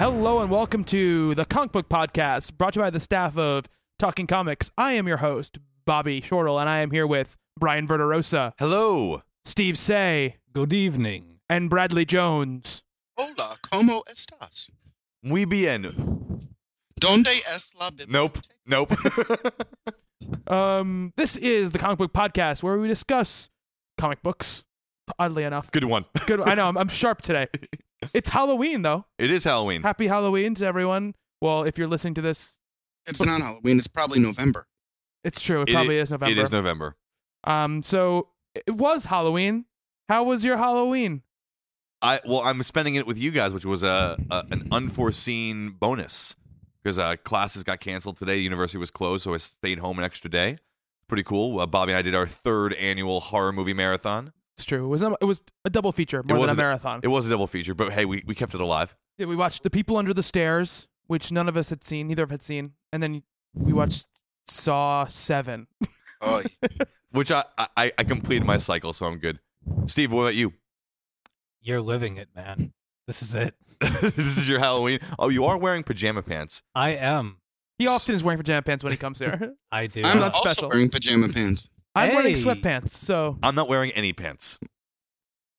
Hello and welcome to the Comic Book Podcast, brought to you by the staff of Talking Comics. I am your host, Bobby Shortle, and I am here with Brian Verderosa, Hello. Steve Say, Good evening. and Bradley Jones. Hola, ¿cómo estás? Muy bien. ¿Dónde es la biblioteca? Nope. Nope. Um, this is the Comic Book Podcast where we discuss comic books. Oddly enough, Good one. good. I know I'm, I'm sharp today. It's Halloween though. It is Halloween. Happy Halloween to everyone. Well, if you're listening to this, It's not Halloween. It's probably November. it's true. It, It probably is November. It is November. Um, so it was Halloween. How was your Halloween? I well, I'm spending it with you guys, which was a, a an unforeseen bonus because uh, classes got canceled today. The university was closed, so I stayed home an extra day. Pretty cool. Uh, Bobby and I did our third annual horror movie marathon. It's true. It was a, it was a double feature more It than a was a- marathon. It was a double feature, but hey, we, we kept it alive. Yeah, we watched The People Under the Stairs, which none of us had seen, neither of us had seen, and then we watched Saw Seven. Oh, Which I, I I completed my cycle, so I'm good. Steve, what about you? You're living it, man. This is it. this is your Halloween. Oh, you are wearing pajama pants. I am. He often is wearing pajama pants when he comes here. I do. I'm not also special. wearing pajama pants. I'm wearing Hey. sweatpants, so I'm not wearing any pants.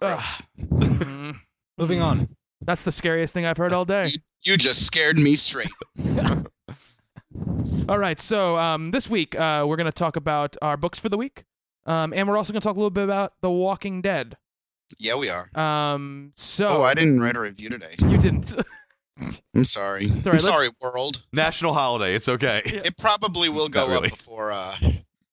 Gross. mm, Moving on. that's the scariest thing I've heard all day. You, you just scared me straight. All right, so um, this week uh, we're going to talk about our books for the week, um, and we're also going to talk a little bit about The Walking Dead. Yeah, we are. Um, so Oh, I didn't write a review today. you didn't. I'm sorry. all right, I'm let's- sorry, world. National holiday. It's okay. It probably will Not go really. up before uh,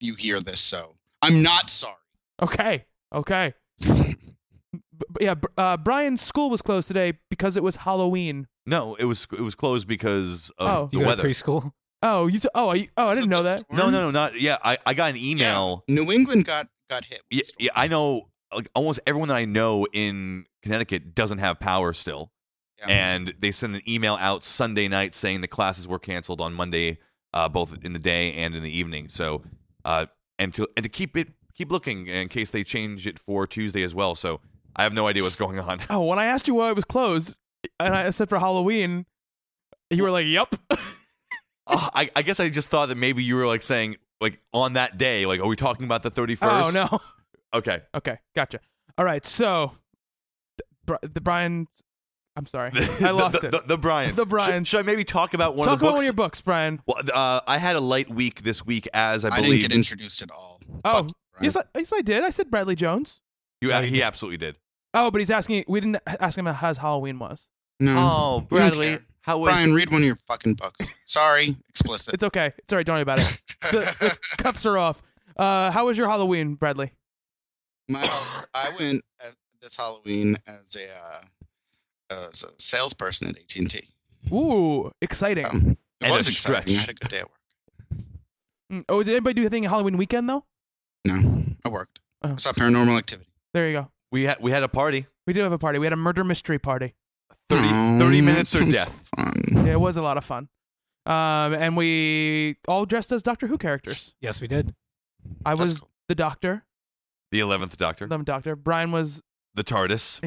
you hear this, so I'm not sorry. Okay. Okay. B- b- yeah, uh, Brian's school was closed today because it was Halloween. No, it was it was closed because of Oh. You the go weather. preschool? Oh, you. T- oh, I, oh, I didn't know that. storm? No, no, no, not yeah. I, I got an email. New England got got hit. with Yeah, yeah, I know. Like almost everyone that I know in Connecticut doesn't have power still, Yeah. and they sent an email out Sunday night saying the classes were canceled on Monday, uh, both in the day and in the evening. So, uh, and to and to keep it keep looking in case they change it for Tuesday as well. So I have no idea what's going on. Oh, when I asked you why it was closed, and I said for Halloween, you were like, "Yep." Uh, I, I guess I just thought that maybe you were like saying like on that day, like are we talking about the thirty first? Oh no. Okay. Okay, gotcha. All right, so the Brian. I'm sorry, I lost the, it. The, the Brian. The Brian. Should, should I maybe talk about one Talk of the about books? one of your books, Brian. Well, uh, I had a light week this week, as I I didn't believe get introduced at all. Oh, Fuck yes, I, yes, I did. I said Bradley Jones. you. No, he didn't. absolutely did. Oh, but he's asking. We didn't ask him how his Halloween was. no. Oh, Bradley, care. how was? Brian, read one of your fucking books. Sorry, explicit. It's okay. It's all right. Don't worry about it. The, the cuffs are off. Uh, how was your Halloween, Bradley? My, I went as, this Halloween as a uh, as a salesperson at AT and T. Ooh, exciting. Um, it And a was exciting. I had a good day at work. Mm, Oh, did anybody do anything Halloween weekend though? No, I worked. Oh. I saw Paranormal Activity. There you go. we had we had a party. We did have a party. We had a murder mystery party. 30, Oh, 30 minutes or death. so fun. Yeah, it was a lot of fun. Um, and we all dressed as Doctor Who characters. Yes, we did. I That's was cool. the Doctor, The eleventh Doctor, the Doctor. Brian was the TARDIS.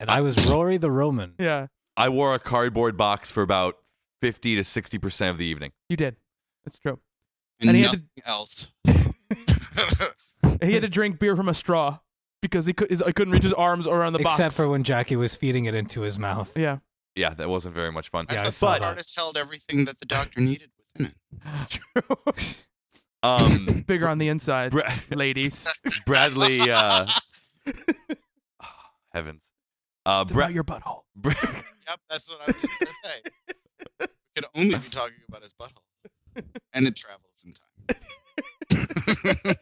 And I was Rory the Roman. yeah. I wore a cardboard box for about fifty to sixty percent of the evening. You did. That's true. And, And he had nothing else. He had to drink beer from a straw because he could. His, I couldn't reach his arms around the Except box. Except for when Jackie was feeding it into his mouth. yeah, Yeah, that wasn't very much fun. I Yeah, I thought saw the that. TARDIS held everything that the doctor needed within it. it's true. Um, It's bigger on the inside, Bra- ladies. Bradley. Uh, heavens. Uh, It's Bra- about your butthole. Bra- Yep, that's what I was just gonna say. We could only be talking about his butthole, and it travels in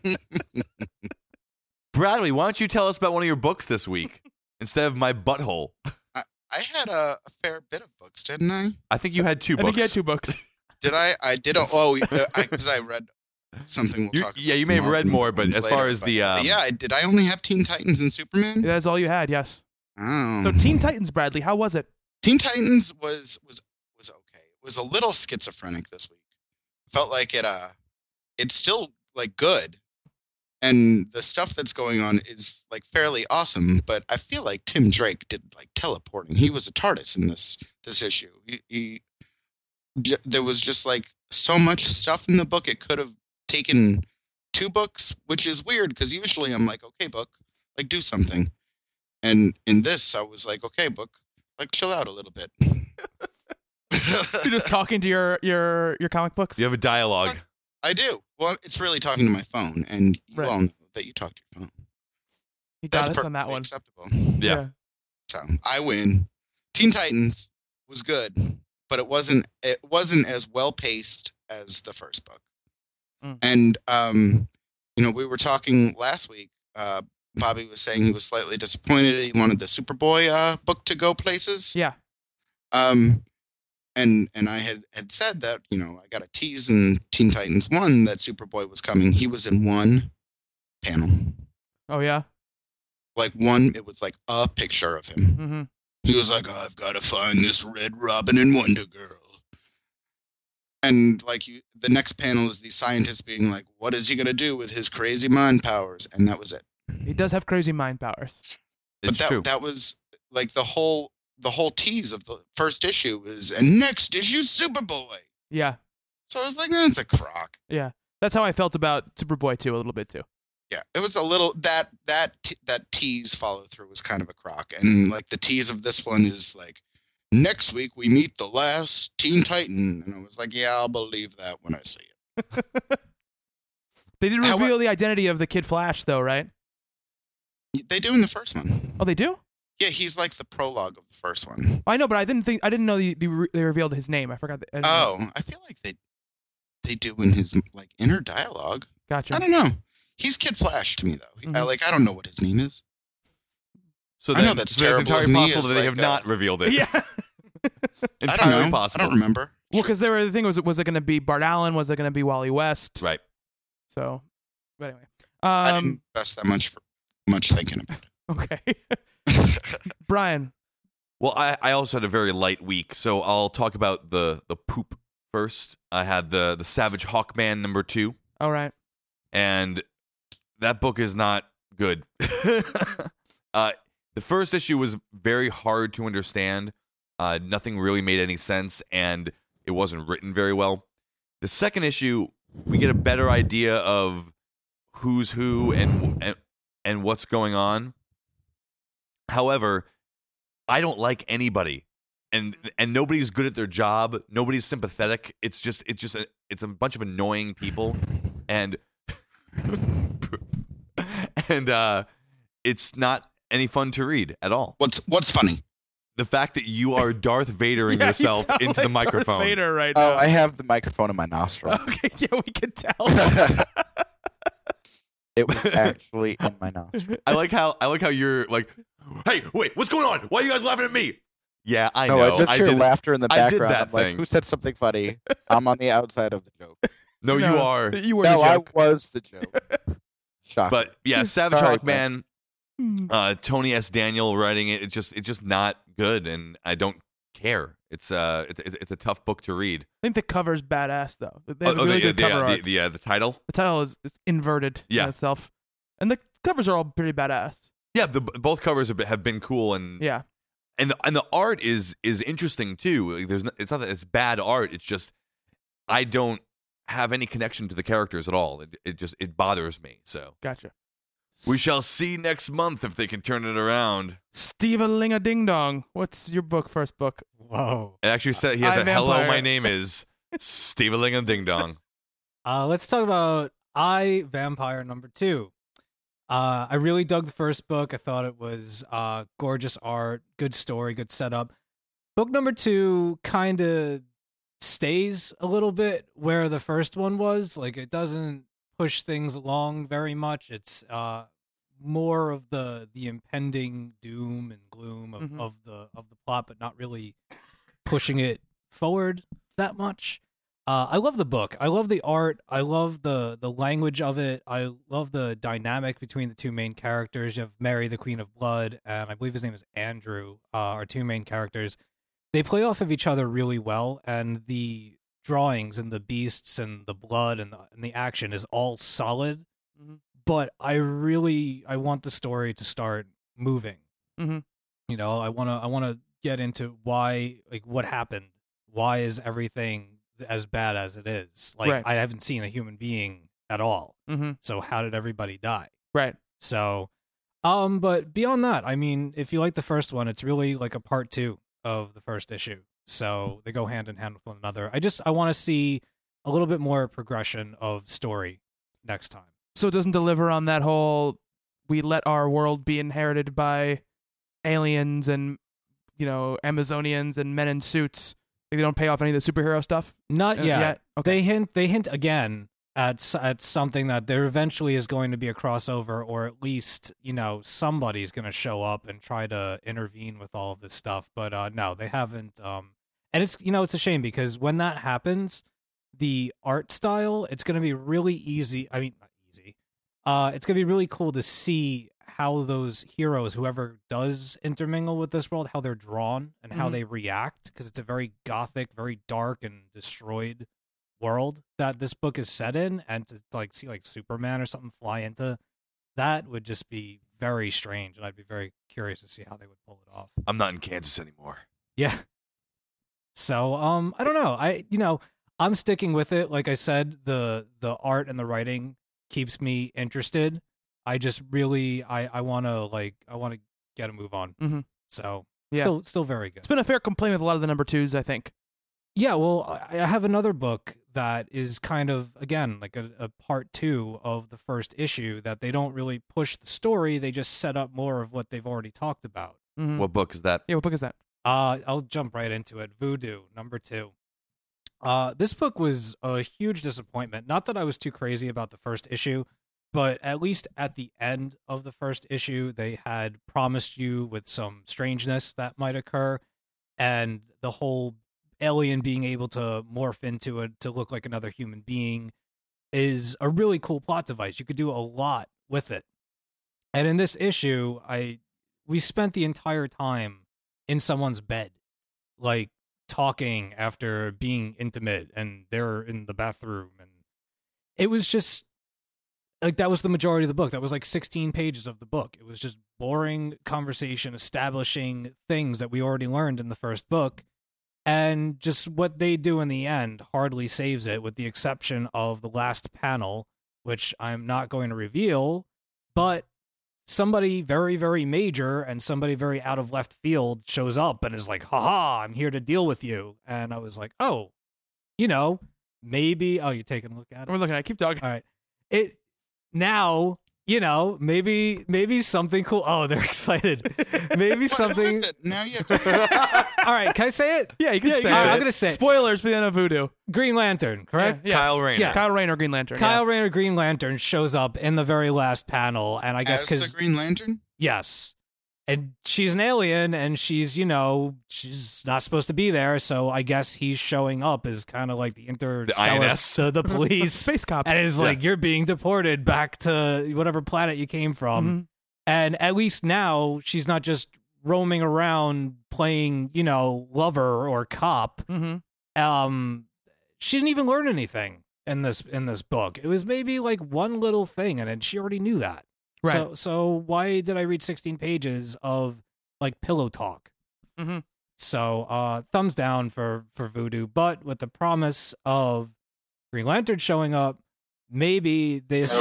time. Bradley, why don't you tell us about one of your books this week instead of my butthole? I had a, a fair bit of books, didn't I? I think you had two I books. think you had two books. Did I? I did. A, oh, because I, 'cause I read something. We'll You- talk. yeah, you may have read more, but ones as far later, as but- the, um, yeah, did I only have Teen Titans and Superman? That's all you had. Yes. Oh. So Teen Titans, Bradley. How was it? Teen Titans was was was okay. It was a little schizophrenic this week. Felt like it uh it's still like good. And the stuff that's going on is like fairly awesome, but I feel like Tim Drake did like teleporting. He was a TARDIS in this this issue. He, he there was just like so much stuff in the book it could have taken two books, which is weird because usually I'm like, okay, book, like do something. And in this, I was like, okay, book, like chill out a little bit. You're just talking to your your your comic books. You have a dialogue. I do. Well, it's really talking to my phone, and you Right. all know that you talk to your phone. You got That's us on that one. Acceptable. Yeah. So I win. Teen Titans was good, but it wasn't. It wasn't as well paced as the first book. Mm. And um, you know, we were talking last week. Uh, Bobby was saying he was slightly disappointed. He wanted the Superboy uh, book to go places. Yeah. Um, and and I had had said that you know I got a tease in Teen Titans one that Superboy was coming. He was in one panel, Oh yeah. like one. It was like a picture of him. Mm-hmm. He was like, "I've got to find this Red Robin and Wonder Girl." And like you, the next panel is these scientists being like, "What is he gonna do with his crazy mind powers?" And that was it. He does have crazy mind powers. But It's that true. that was like the whole the whole tease of the first issue is, and next issue Superboy. Yeah. So I was like, "That's a crock." Yeah. That's how I felt about Superboy too, a little bit too. Yeah, it was a little that that te- that tease follow through was kind of a crock, and mm. like the tease of this one is like, next week we meet the last Teen Titan, and I was like, yeah, I'll believe that when I see it. They didn't reveal the identity of the Kid Flash, though, right? They do in the first one. Oh, they do. Yeah, he's like the prologue of the first one. I know, but I didn't think I didn't know they, they, re- they revealed his name. I forgot. That, I didn't know. Oh, I feel like they they do in his like inner dialogue. gotcha. I don't know. He's Kid Flash to me though. He- I, like I don't know what his name is. So I know that's so terrible entirely possible as that they like, have uh, not revealed it. Yeah. I don't entirely know. possible. I don't remember. well, because there were the thing was was it going to be Bart Allen? Was it going to be Wally West? Right. So, but anyway. I Um. didn't invest that much for much thinking about it. Okay. Brian. Well, I, I also had a very light week, so I'll talk about the the poop first. I had the the Savage Hawkman number two, All right. and that book is not good. uh, the first issue was very hard to understand. Uh, nothing really made any sense, and it wasn't written very well. The second issue, we get a better idea of who's who and and, and what's going on. However, I don't like anybody, and and nobody's good at their job. Nobody's sympathetic. It's just it's just a, it's a bunch of annoying people, and and uh, it's not any fun to read at all. what's what's funny? The fact that you are Darth Vadering Yeah, yourself sound into like the microphone. Darth Vader right now. Oh, now. I have the microphone in my nostril. Okay, yeah, we can tell. It was actually in my nostril. I like how I like how you're like, hey, wait, what's going on? Why are you guys laughing at me? Yeah, I no, know. I just hear did- laughter in the I did background. that I'm like, thing. who said something funny? I'm on the outside of the joke. No, you are. You were no, the I was the joke. Shocker. But yeah, Savage Sorry, Hawkman, Hmm. uh, Tony S. Daniel writing it. It's just it's just not good, and I don't care. It's uh, it's it's, a tough book to read. I think the cover's badass though. They Oh, have a oh, really the, good the, cover uh, art. the, the, uh, the title. The title is, is inverted Yeah. in itself, and the covers are all pretty badass. Yeah, the, both covers have been, have been cool, and Yeah, and the, and the art is is interesting too. Like, there's no, it's not that it's bad art. It's just I don't have any connection to the characters at all. It, it just it bothers me. So gotcha. We shall see next month if they can turn it around. Steve a ling a ding dong. What's your book? First book. Whoa. It actually said he has I, a hello. My name is Steve Ling and Ding Dong. Uh, let's talk about I Vampire number two. Uh, I really dug the first book. I thought it was uh, gorgeous art, good story, good setup. Book number two kind of stays a little bit where the first one was. Like it doesn't push things along very much. It's uh, more of the the impending doom and gloom of, Mhm. of the of the plot, but not really pushing it forward that much. Uh, I love the book. I love the art. I love the the language of it. I love the dynamic between the two main characters. You have Mary, the Queen of Blood, and I believe his name is Andrew. Uh, our two main characters. They play off of each other really well, and the drawings and the beasts and the blood and the, and the action is all solid. Mhm. But I really I want the story to start moving. Mhm. You know, I want to I want to get into why like what happened. Why is everything as bad as it is? Like Right. I haven't seen a human being at all. Mm-hmm. So how did everybody die? Right. So, um, but beyond that, I mean, if you like the first one, it's really like a part two of the first issue. So they go hand in hand with one another. I just I want to see a little bit more progression of story next time. So it doesn't deliver on that whole we let our world be inherited by aliens and you know Amazonians and men in suits. Like, they don't pay off any of the superhero stuff Not uh, yet. Okay. They hint they hint again at at something that there eventually is going to be a crossover, or at least you know somebody's going to show up and try to intervene with all of this stuff. But uh, no, they haven't. Um, and it's you know it's a shame because when that happens, the art style it's going to be really easy. I mean, not easy. Uh, it's going to be really cool to see how those heroes, whoever does intermingle with this world, how they're drawn and how Mhm. they react, because it's a very gothic, very dark and destroyed world that this book is set in, and to like see like Superman or something fly into that would just be very strange, and I'd be very curious to see how they would pull it off. I'm not in Kansas anymore. Yeah. So um I don't know. I you know, I'm sticking with it. Like I said, the the art and the writing keeps me interested. I just really I I want to like I want to get a move on. Mhm. So Yeah. still still very good. It's been a fair complaint with a lot of the number twos, I think. Yeah, well, I I have another book that is kind of again like a, a part two of the first issue that they don't really push the story; they just set up more of what they've already talked about. Mhm. What book is that? yeah, what book is that? Uh, I'll jump right into it. Voodoo number two. Uh, this book was a huge disappointment. Not that I was too crazy about the first issue, but at least at the end of the first issue, they had promised you with some strangeness that might occur, and the whole alien being able to morph into it to look like another human being is a really cool plot device. You could do a lot with it. And in this issue, I we spent the entire time in someone's bed, like talking after being intimate, and they're in the bathroom, and it was just like that was the majority of the book. That was like 16 pages of the book. It was just boring conversation establishing things that we already learned in the first book. And just what they do in the end hardly saves it, with the exception of the last panel, which I'm not going to reveal. But somebody very, very major and somebody very out of left field shows up and is like, haha, I'm here to deal with you. And I was like, oh, you know, maybe. Oh, you're taking a look at it? We're looking at it. Keep talking. All right. It now, you know, maybe maybe something cool. Oh, they're excited. Maybe What something. is it? Now you have All right, can I say it? Yeah, you can Yeah, you say can it. say I'm it. gonna say it. Spoilers for the end of Voodoo. Green Lantern, correct? Yeah, yes. Kyle Rayner. Yeah. Kyle Rayner, Green Lantern. Kyle yeah. Rayner, Green Lantern shows up in the very last panel, and I guess as because the Green Lantern. Yes. And she's an alien and she's, you know, she's not supposed to be there. So I guess he's showing up as kind of like the interstellar, INS? the, the police. Space cop. and it's Yeah. like, you're being deported back to whatever planet you came from. Mhm. And at least now she's not just roaming around playing, you know, lover or cop. Mhm. Um, she didn't even learn anything in this in this book. It was maybe like one little thing, and then she already knew that. Right. So so why did I read 16 pages of like pillow talk? Mhm. So uh, thumbs down for for Voodoo, but with the promise of Green Lantern showing up, maybe this.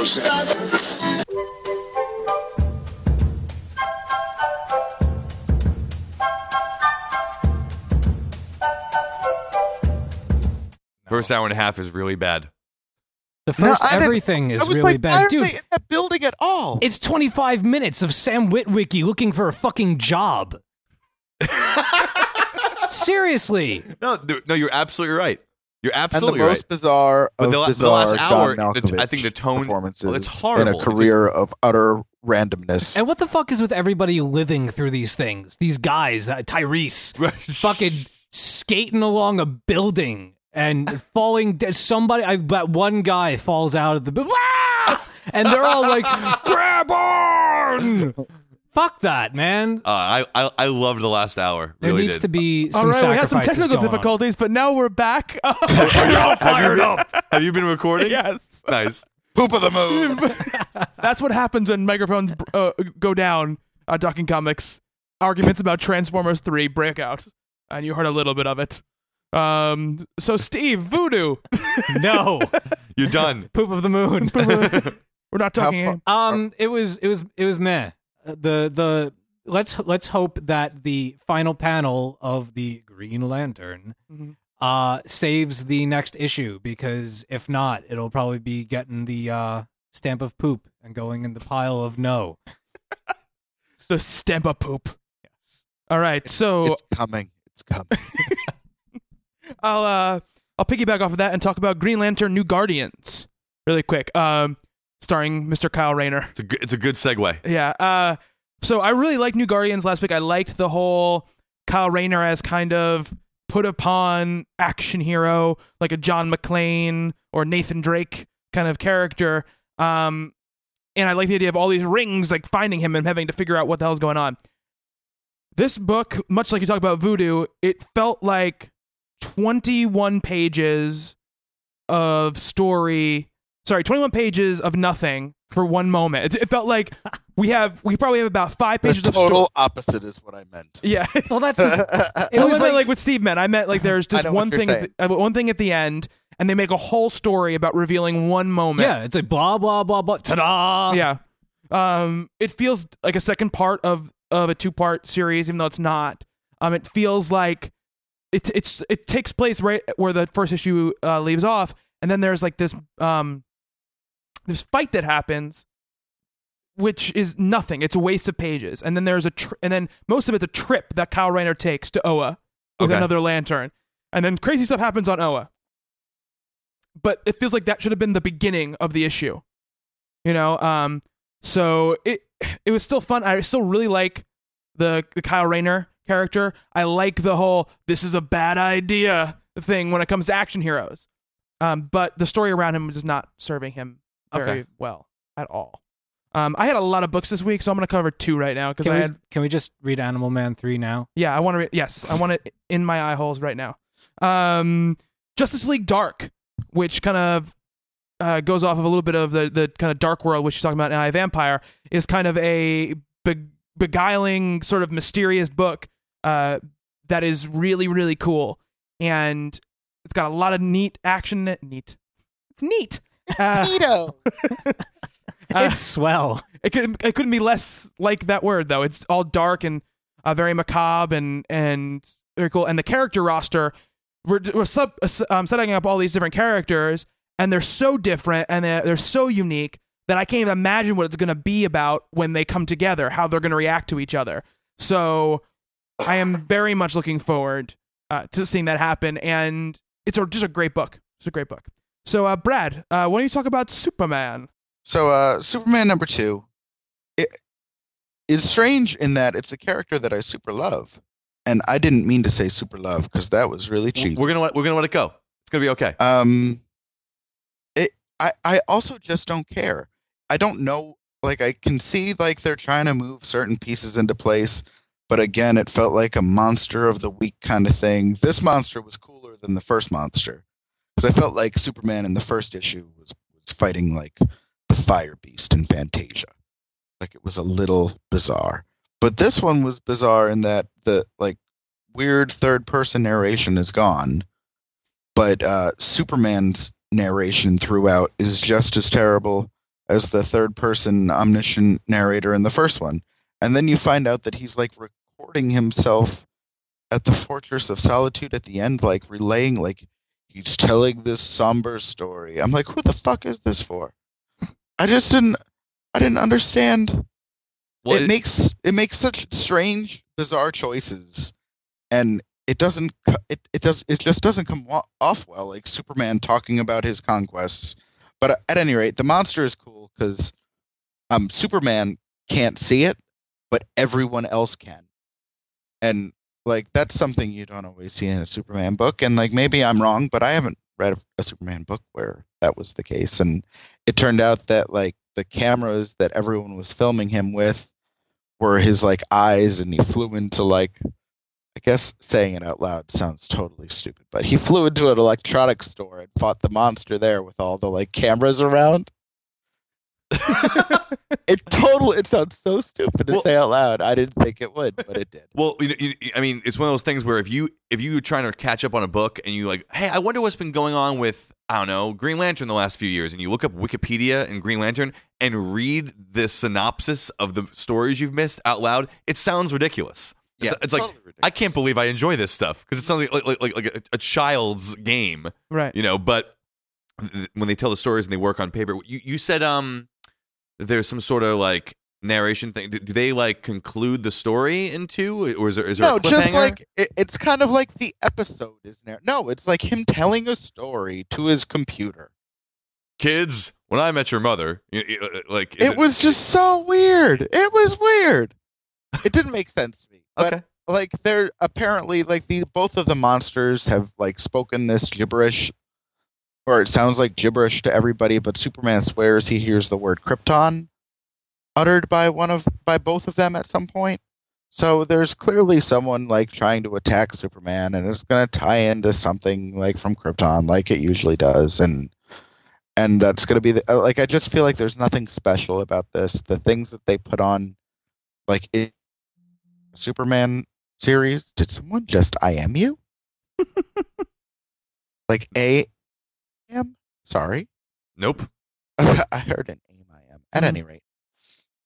First hour and a half is really bad. The first I didn't- everything is I was really like, bad, why are dude. they in that building at all? It's 25 minutes of Sam Witwicky looking for a fucking job. Seriously. No, no, you're absolutely right. You're absolutely and the absolutely most right. bizarre But of the la- the bizarre last hour, the- I think the tone- performances well, it's in a It just- career of utter randomness. And what the fuck is with everybody living through these things? These guys, uh, Tyrese, Right. fucking skating along a building and falling dead. Somebody, I, that one guy falls out of the Ah! and they're all like, "Grab on!" Fuck that, man. Uh, I, I I loved the last hour. There Really needs did. to be All some right, we had some technical going on. difficulties, but now we're back. Have you been- Have you been recording? yes. Nice. Poop of the moon. That's what happens when microphones uh, go down. Uh, Talking Comics arguments about Transformers Three break out, and you heard a little bit of it. Um, so Steve, Voodoo, No, You're done. poop of the moon. we're not How talking. far- Um, it was it was it was meh. Uh, The the let's let's hope that the final panel of the Green Lantern Mhm. uh saves the next issue because if not, it'll probably be getting the uh stamp of poop and going in the pile of no. the stamp of poop. All right, so it's coming. It's coming. I'll uh I'll piggyback off of that and talk about Green Lantern: New Guardians really quick. Um, starring Mr. Kyle Rayner. It's a good, it's a good segue. Yeah. Uh, so I really liked New Guardians last week. I liked the whole Kyle Rayner as kind of put upon action hero, like a John McClane or Nathan Drake kind of character. Um, and I like the idea of all these rings, like finding him and having to figure out what the hell's going on. This book, much like you talk about Voodoo, it felt like 21 pages of story. Sorry, 21 pages of nothing for one moment. It, it felt like we have, we probably have about five the pages of story. total opposite is what I meant. Yeah. Well, that's It It was was like, like- what Steve meant. I meant like there's just one thing, at the, uh, one thing at the end, and they make a whole story about revealing one moment. yeah. It's like blah blah blah blah. Ta-da! yeah. Um, it feels like a second part of of a two part series, even though it's not. Um, it feels like it it's it takes place right where the first issue uh, leaves off, and then there's like this um this fight that happens, which is nothing. It's a waste of pages, and then there's a tr- and then most of it's a trip that Kyle Rayner takes to Oa with Okay. another lantern, and then crazy stuff happens on Oa. But it feels like that should have been the beginning of the issue, you know. Um, so it it was still fun. I still really like the the Kyle Rayner character. I like the whole "this is a bad idea" thing when it comes to action heroes. Um, but the story around him is not serving him very Okay. well at all. Um, I had a lot of books this week, so I'm gonna cover two right now because Can I we, had can we just read Animal Man three now? yeah, I want to. Re- yes, I want it in my eye holes right now. Um, Justice League Dark, which kind of uh, goes off of a little bit of the the kind of dark world, which she's talking about in I Vampire, is kind of a be- beguiling, sort of mysterious book uh, that is really really cool, and it's got a lot of neat action. in it. Neat, it's neat. Uh, Neato. uh, it's swell. it could it couldn't be less like that word though. It's all dark and uh, very macabre and and very cool. And the character roster, we're we're sub, uh, um, setting up all these different characters, and they're so different and they're, they're so unique that I can't even imagine what it's going to be about when they come together, how they're going to react to each other. So I am very much looking forward uh, to seeing that happen, and it's a, just a great book. It's a great book. So, uh, Brad, uh, why don't you talk about Superman? So, uh, Superman number two it is strange in that it's a character that I super love, and I didn't mean to say super love because that was really cheesy. We're gonna let, we're gonna let it go. It's gonna be okay. Um, it. I. I also just don't care. I don't know. Like I can see like they're trying to move certain pieces into place, but again, it felt like a monster of the week kind of thing. This monster was cooler than the first monster because I felt like Superman in the first issue was was fighting like the Fire Beast in Fantasia. Like it was a little bizarre. But this one was bizarre in that the like weird third person narration is gone but uh, Superman's narration throughout is just as terrible as the third person omniscient narrator in the first one. And then you find out that he's like himself at the Fortress of Solitude at the end, like relaying, like he's telling this somber story. I'm like, who the fuck is this for? I just didn't I didn't understand. Well, it, makes it makes such strange, bizarre choices, and it doesn't it it does it just doesn't come off well. Like Superman talking about his conquests, but uh, at any rate, the monster is cool because um Superman can't see it, but everyone else can, and like that's something you don't always see in a Superman book. And like maybe I'm wrong, but I haven't read a, Superman book where that was the case, and it turned out that like the cameras that everyone was filming him with were his like eyes and he flew into like I guess saying it out loud sounds totally stupid, but he flew into an electronics store and fought the monster there with all the like cameras around. it totally it sounds so stupid to Well- say out loud. I didn't think it would, but it did. Well, you, you, I mean, it's one of those things where if you if you're trying to catch up on a book and you like, hey, I wonder what's been going on with I don't know Green Lantern the last few years, and you look up Wikipedia and Green Lantern and read the synopsis of the stories you've missed out loud, it sounds ridiculous. It's, Yeah, it's like totally I can't believe I enjoy this stuff because it sounds like like like, like a, a child's game, Right. you know. But when they tell the stories and they work on paper, you you said um there's some sort of like narration thing. Do, do they like conclude the story in two, or is there is there no, a just like it, it's kind of like the episode is there. No, it's like him telling a story to his computer. kids when i met your mother y- uh, like is It was just so weird. It was weird. It didn't make sense to me. But okay like they're apparently like the both of the monsters have like spoken this gibberish or it sounds like gibberish to everybody but superman swears he hears the word krypton uttered by one of by both of them at some point so there's clearly someone like trying to attack superman and it's going to tie into something like from krypton like it usually does and and that's going to be the, uh, like i just feel like there's nothing special about this the things that they put on like it Superman series. Did someone just I am you? like A am? Sorry. nope I heard an aim I am. At Mhm. any rate.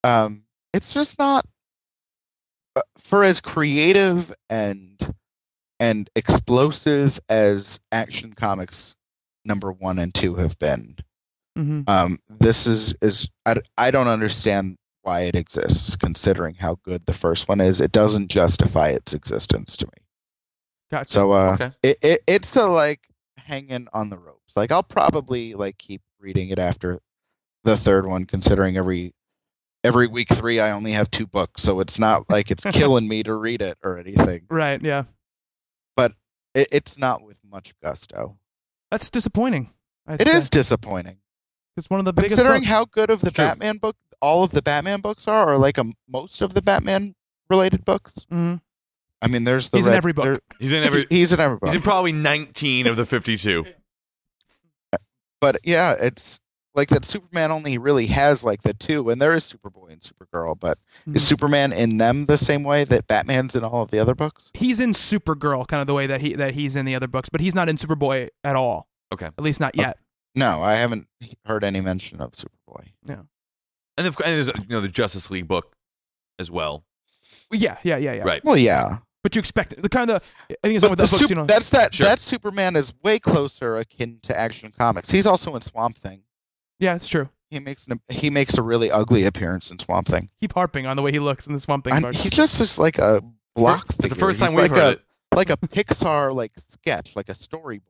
Um it's just not uh, for as creative and and explosive as action comics number 1 and 2 have been. hmm Um this is is I, I don't understand why it exists considering how good the first one is. It doesn't justify its existence to me. Gotcha. So uh Okay. it, it it's a like hanging on the ropes. Like I'll probably like keep reading it after the third one considering every every week 3 I only have two books, so it's not like it's killing me to read it or anything. right. Yeah. It, it's not with much gusto. That's disappointing. It say. is disappointing. It's one of the biggest. Considering books. how good of the true. Batman book all of the Batman books are or like a, most of the Batman related books. Mhm. I mean there's the He's in red- every book. there- he's in every he's in every book. he's in probably 19 of the 52 but yeah, it's like that Superman only really has like the two, and there is Superboy and Supergirl, but is Mhm. Superman in them the same way that Batman's in all of the other books? He's in Supergirl, kind of the way that he that he's in the other books, but he's not in Superboy at all. Okay. At least not yet. No, I haven't heard any mention of Superboy. and, of, and there's you know the justice league book as well Yeah. Yeah. Yeah. Yeah. right Well, yeah, But you expect it. the kind of I think it's but with the those books, you know. that's that Sure. that Superman is way closer akin to Action Comics. He's also in Swamp Thing. yeah, it's true. He makes an, he makes a really ugly appearance in Swamp Thing, Keep harping on the way he looks in the Swamp Thing. and book. he just is like a block. it's the first time He's we've like heard a, it like a Pixar like sketch, like a storyboard.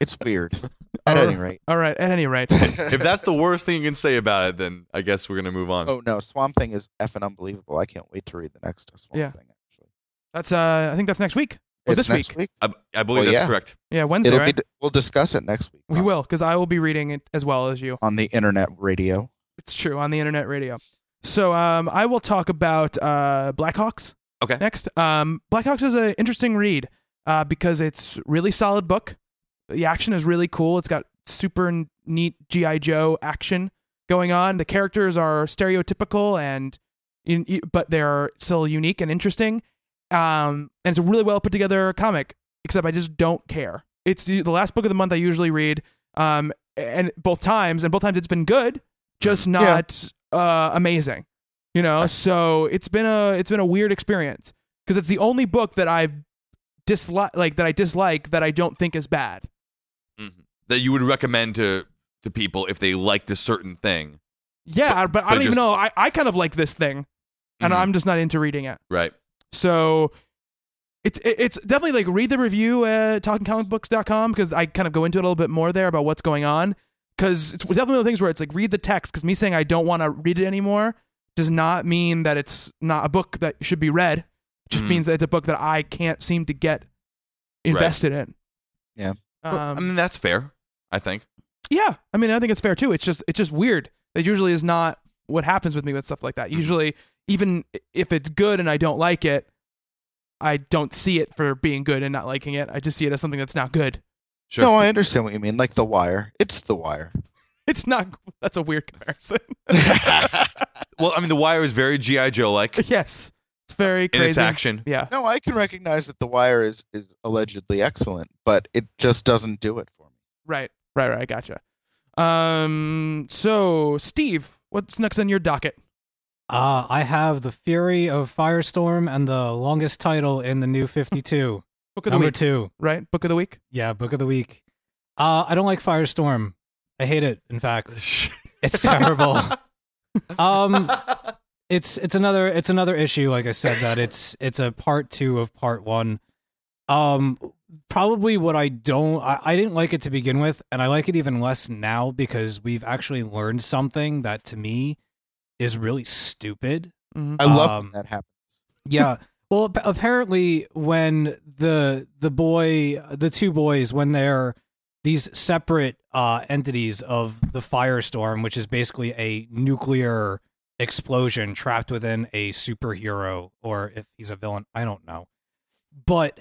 It's weird. At any rate. All right. At any rate. if that's the worst thing you can say about it then i guess we're gonna move on Oh no, Swamp Thing is effing unbelievable. I can't wait to read the next Swamp Yeah. Thing. Actually, That's uh. I think that's next week or it's this next week. week. I, I believe Well, that's yeah. correct Yeah, Wednesday. It'll right? be. We'll discuss it next week. we on- will, because I will be reading it as well as you. on the internet radio. It's true on the internet radio. So um, I will talk about uh, Blackhawks. Okay. Next, um, Blackhawks is an interesting read uh, because it's really solid book. The action is really cool. It's got super neat GI Joe action going on. The characters are stereotypical and, in, but they're still unique and interesting. Um, and it's a really well put together comic. Except I just don't care. It's the last book of the month I usually read. Um, and both times, and both times it's been good, just not uh, amazing. You know, so it's been a it's been a weird experience because it's the only book that I've dislike like that I dislike that I don't think is bad. That you would recommend to to people if they liked a certain thing, Yeah, but, I but don't even know. I, I kind of like this thing, and Mhm. I'm just not into reading it. right? So it's it- it's definitely like read the review at talkingcomicbooks.com because I kind of go into it a little bit more there about what's going on. Because it's definitely one of the things where it's like read the text. Because me saying I don't want to read it anymore does not mean that it's not a book that should be read. It just Mhm. means that it's a book that I can't seem to get invested in. Yeah. Well, Um, I mean, that's fair. I think. yeah, I mean, I think it's fair too. It's just it's just weird. That usually is not what happens with me with stuff like that. Mm-hmm. Usually, even if it's good and I don't like it, I don't see it for being good and not liking it. I just see it as something that's not good. Sure. No, I understand what you mean. Like The Wire. It's The Wire. It's not. That's a weird comparison. well, I mean, The Wire is very GI Joe like yes, it's very in crazy. its action. Yeah, No, I can recognize that The Wire is, is allegedly excellent, but it just doesn't do it for me. right, right, right. I gotcha. Um, so Steve, what's next on your docket? Uh, I have The Fury of Firestorm and the longest title in the new 52. Book of the Number week, two. right? Book of the week. Yeah, book of the week. Uh, I don't like Firestorm. I hate it, in fact. It's terrible. um it's it's another it's another issue like i said that it's it's a part two of part one um probably what i don't I, I didn't like it to begin with and i like it even less now because we've actually learned something that to me is really stupid Mhm. I love Um, when that happens. yeah. Well, ap- apparently, when the the boy, the two boys, when they're these separate uh, entities of the firestorm, which is basically a nuclear explosion trapped within a superhero, or if he's a villain, I don't know. But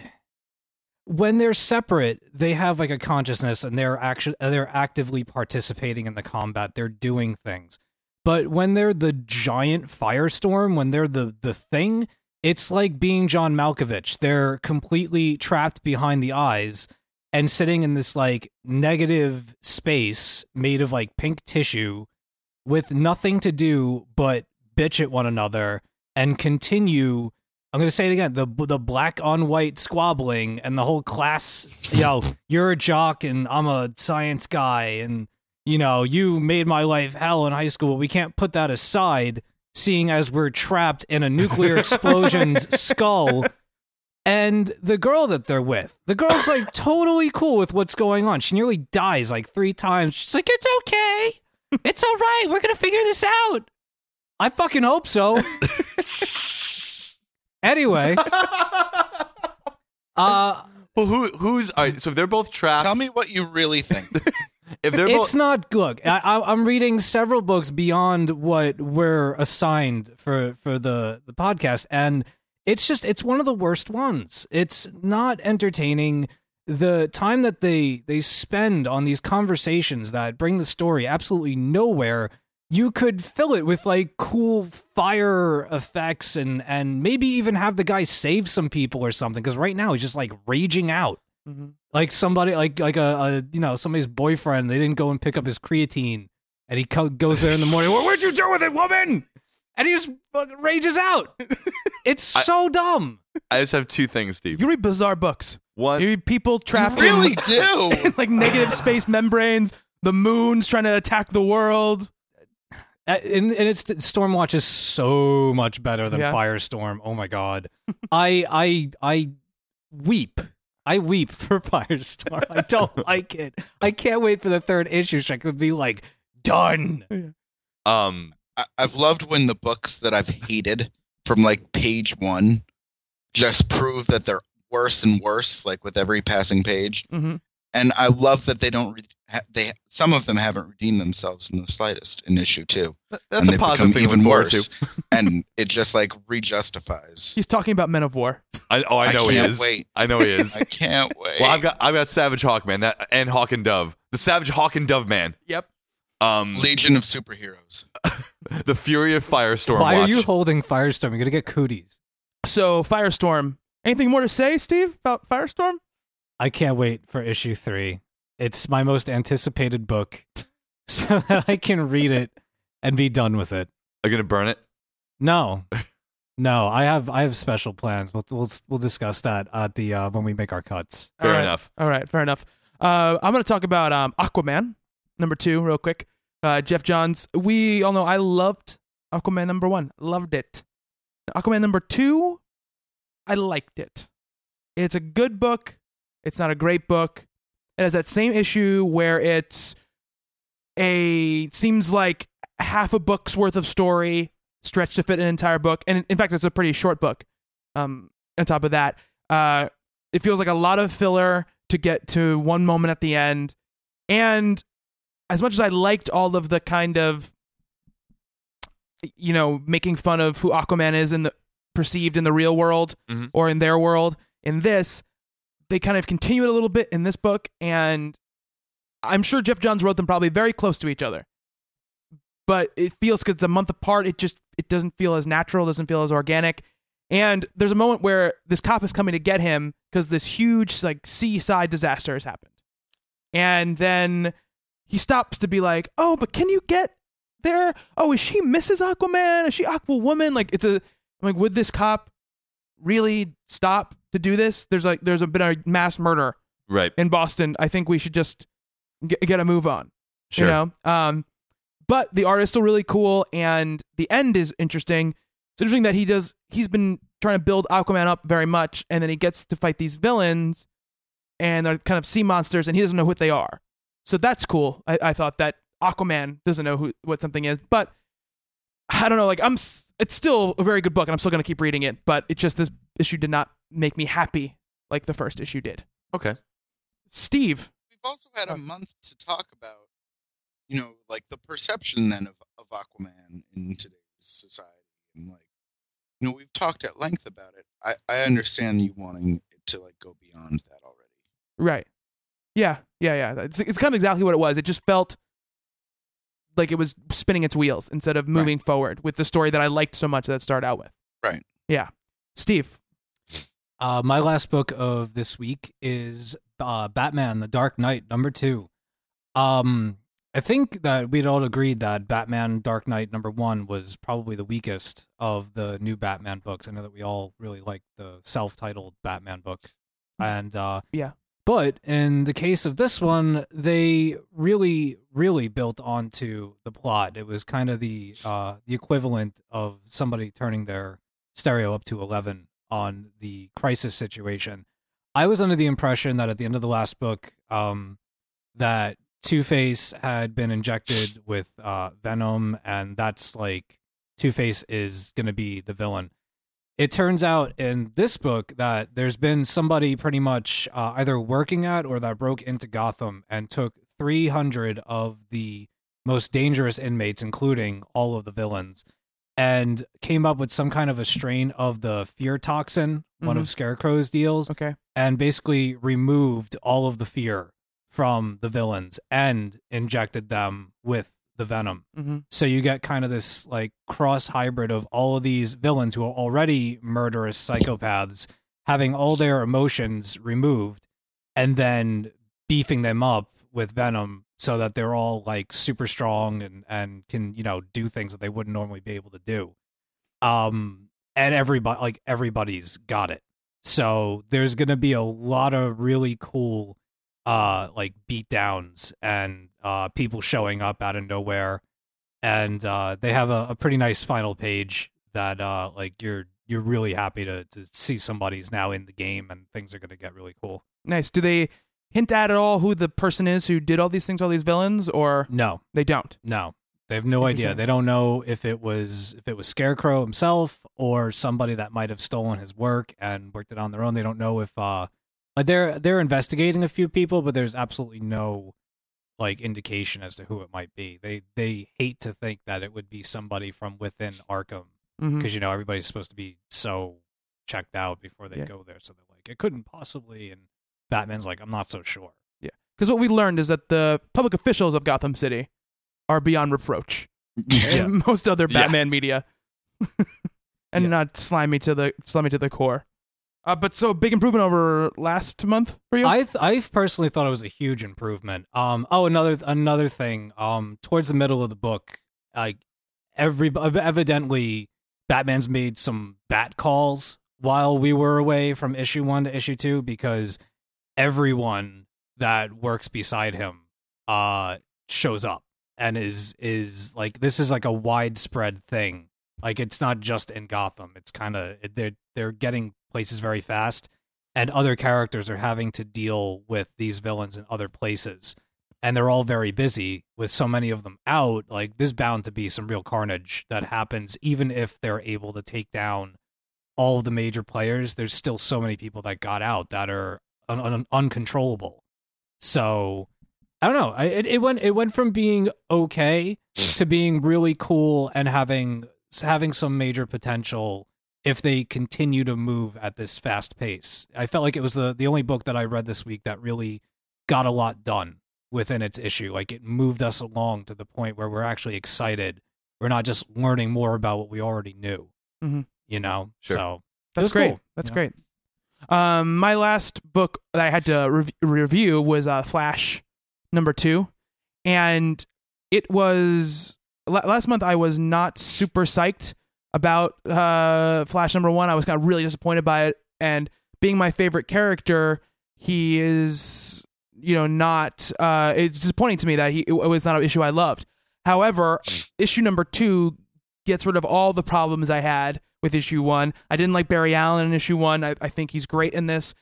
when they're separate, they have like a consciousness, and they're actually they're actively participating in the combat. They're doing things. But when they're the giant firestorm, when they're the the thing, it's like being John Malkovich. They're completely trapped behind the eyes and sitting in this like negative space made of like pink tissue with nothing to do but bitch at one another and continue I'm going to say it again. The the black on white squabbling and the whole class you know you're a jock and I'm a science guy and you know you made my life hell in high school. But we can't put that aside seeing as we're trapped in a nuclear explosion's skull and the girl that they're with. The girl's like totally cool with what's going on. She nearly dies like three times. She's like it's okay. It's all right. We're gonna figure this out. I fucking hope so anyway uh well, who who's all right, so if they're both trapped? Tell me what you really think. if they're it's both not look I, I, i'm reading several books beyond what we're assigned for for the the podcast and it's just it's one of the worst ones it's not entertaining the time that they they spend on these conversations that bring the story absolutely nowhere you could fill it with like cool fire effects and and maybe even have the guy save some people or something because right now he's just like raging out Mhm. like somebody like like a, a you know somebody's boyfriend they didn't go and pick up his creatine and he co- goes there in the morning "What- what'd you do with it woman and he just fucking rages out it's I- so dumb I just have two things, Steve. You read bizarre books. One, You read people trapped really in, do. in like negative space membranes. The moon's trying to attack the world. Uh, and, and it's stormwatch is so much better than Yeah. firestorm. Oh my god. I i i weep. I weep for firestorm. I don't like it. I can't wait for the third issue. So i could be like done. Um, I- I've loved when the books that I've hated from like page one just prove that they're worse and worse, like with every passing page. hmm And I love that they don't. Re- ha- they some of them haven't redeemed themselves in the slightest in issue two, that's and a they've positive become thing even look worse. to. and it just like rejustifies. He's talking about Men of War. I, oh, I know he can't is. wait. I know he is. I can't wait. well, I've got I've got Savage Hawk Man that and Hawk and Dove, the Savage Hawk and Dove Man. Yep. Um, Legion of Superheroes. the Fury of Firestorm. why watch. are you holding firestorm you're gonna get cooties So Firestorm. Anything more to say, Steve, about Firestorm? I can't wait for issue three. It's my most anticipated book, so that I can read it and be done with it. Are you gonna burn it? No, No, I have I have special plans. We'll we'll we'll discuss that at the uh, when we make our cuts. Fair All right. enough. All right, fair enough. Uh, I'm going to talk about um, Aquaman number two real quick. Uh, Geoff Johns. We all know I loved Aquaman number one. Loved it. Aquaman number two, I liked it. It's a good book. It's not a great book. It has that same issue where it's a seems like half a book's worth of story stretched to fit an entire book, and in fact, it's a pretty short book. Um, on top of that, uh, it feels like a lot of filler to get to one moment at the end, and as much as I liked all of the kind of you know making fun of who Aquaman is in the perceived in the real world Mhm. or in their world, in this they kind of continue it a little bit in this book, and I'm sure Geoff Johns wrote them probably very close to each other. But it feels because it's a month apart. It just it doesn't feel as natural, doesn't feel as organic. And there's a moment where this cop is coming to get him because this huge like seaside disaster has happened. And then he stops to be like, "Oh, but can you get there? Oh, is she Mrs. Aquaman? Is she Aquawoman? Like it's a I'm like would this cop really stop to do this? There's like there's a been a mass murder Right. in Boston. I think we should just get, get a move on. Sure. You know? Um, but the art is still really cool, and the end is interesting. It's interesting that he does. He's been trying to build Aquaman up very much, and then he gets to fight these villains, and they're kind of sea monsters, and he doesn't know what they are. So that's cool. I, I thought that Aquaman doesn't know who what something is, but I don't know. Like I'm, it's still a very good book, and I'm still gonna keep reading it. But it just this issue did not make me happy like the first issue did. Okay. Steve, We've also had a month to talk about, you know, like the perception then of, of Aquaman in today's society. And like, you know, we've talked at length about it. I, I understand you wanting it to like go beyond that already. Right. Yeah, yeah, yeah. It's, it's kind of exactly what it was. It just felt like it was spinning its wheels instead of moving forward with the story that I liked so much that it started out with. Right. Yeah. Steve. Uh, my last book of this week is uh, Batman: The Dark Knight, number two. Um, I think that we'd all agreed that Batman: Dark Knight number one was probably the weakest of the new Batman books. I know that we all really like the self-titled Batman book, and uh, Yeah. But in the case of this one, they really, really built onto the plot. It was kind of the uh, the equivalent of somebody turning their stereo up to eleven on the crisis situation. I was under the impression that at the end of the last book, um, that Two Face had been injected with uh, venom, and that's like Two Face is going to be the villain. It turns out in this book that there's been somebody pretty much uh, either working at or that broke into Gotham and took 300 of the most dangerous inmates, including all of the villains, and came up with some kind of a strain of the fear toxin, one of Scarecrow's deals, Okay. and basically removed all of the fear from the villains and injected them with the venom. Mm-hmm. So you get kind of this like cross hybrid of all of these villains who are already murderous psychopaths having all their emotions removed and then beefing them up with venom so that they're all like super strong and and can, you know, do things that they wouldn't normally be able to do. Um and everybody like everybody's got it. So there's going to be a lot of really cool uh like beatdowns and uh people showing up out of nowhere and uh they have a, a pretty nice final page that uh like you're you're really happy to to see somebody's now in the game and things are going to get really cool Nice. Do they hint at at all who the person is who did all these things, all these villains, or no. they don't? no. They have no idea. They don't know if it was if it was scarecrow himself or somebody that might have stolen his work and worked it on their own. They don't know if uh like they're they're investigating a few people but there's absolutely no like indication as to who it might be. They they hate to think that it would be somebody from within arkham because you know everybody's supposed to be so checked out before they Yeah. go there. So they're like it couldn't possibly and batman's like i'm not so sure Yeah. Because what we learned is that the public officials of Gotham City are beyond reproach in most other Yeah. Batman media, and Yeah. not slimy to the slimy to the core. Uh, but so big improvement over last month for you. I th- I personally thought it was a huge improvement. Um. Oh, another another thing. Um. Towards the middle of the book, like every evidently Batman's made some bat calls while we were away from issue one to issue two because everyone that works beside him uh shows up and is is like this is like a widespread thing. Like it's not just in gotham. It's kind of they're they're getting places very fast and other characters are having to deal with these villains in other places. And they're all very busy with so many of them out. Like there's bound to be some real carnage that happens even if they're able to take down all of the major players. There's still so many people that got out that are un- un- uncontrollable so i don't know I, it, it went it went from being okay to being really cool and having having some major potential if they continue to move at this fast pace i felt like it was the the only book that i read this week that really got a lot done within its issue. Like it moved us along to the point where we're actually excited. We're not just learning more about what we already knew. Mhm. You know, Sure. so That's great. cool, That's you know? great. Um, my last book that I had to rev- review was uh, Flash number two, and it was la- last month. I was not super psyched about uh, Flash number one. I was kind of really disappointed by it, and being my favorite character, he is you know not. Uh, it's disappointing to me that he it was not an issue I loved. However, issue number two gets rid of all the problems I had with issue one. I didn't like Barry Allen in issue one. I, I think he's great in this.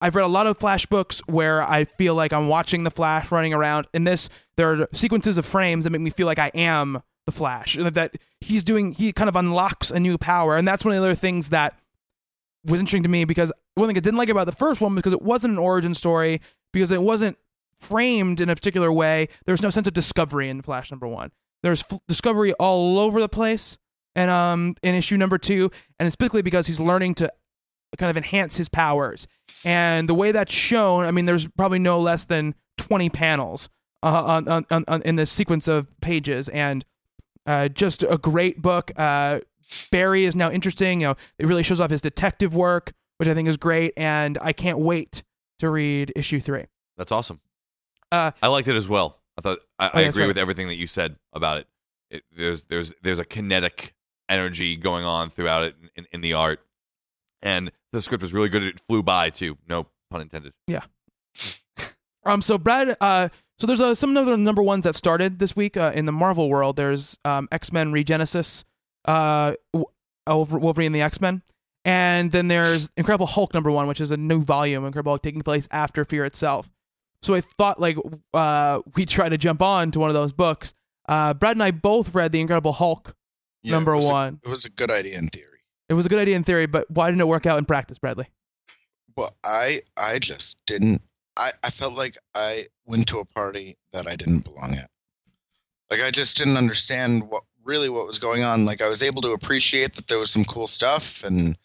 I've read a lot of Flash books where I feel like I'm watching the Flash running around. In this, there are sequences of frames that make me feel like I am the Flash. That he's doing, he kind of unlocks a new power, and that's one of the other things that was interesting to me because one thing I didn't like about the first one because it wasn't an origin story because it wasn't framed in a particular way. There was no sense of discovery in Flash number one. There's f- discovery all over the place, and um, in issue number two, and it's particularly because he's learning to kind of enhance his powers. And the way that's shown, I mean, there's probably no less than 20 panels uh, on, on, on, in this sequence of pages, and uh, just a great book. Uh, Barry is now interesting. You know, it really shows off his detective work, which I think is great, and I can't wait to read issue three. That's awesome. Uh, I liked it as well. I thought I, Oh, I agree sorry. with everything that you said about it. it. There's there's there's a kinetic energy going on throughout it in, in the art, and the script was really good. It flew by too. No pun intended. Yeah. um, so Brad, uh, so there's uh, some other number ones that started this week uh, in the Marvel world. There's um, X Men Regenesis, uh, Wolverine and the X Men, and then there's Incredible Hulk number one, which is a new volume, Incredible Hulk taking place after Fear itself. So I thought like uh, we try to jump on to one of those books. Uh, Brad and I both read the Incredible Hulk Yeah, number it was a- one. it was a good idea in theory. It was a good idea in theory, but why didn't it work out in practice, Bradley? Well, I I just didn't. I I felt like I went to a party that I didn't belong at. Like I just didn't understand what really what was going on. Like I was able to appreciate that there was some cool stuff and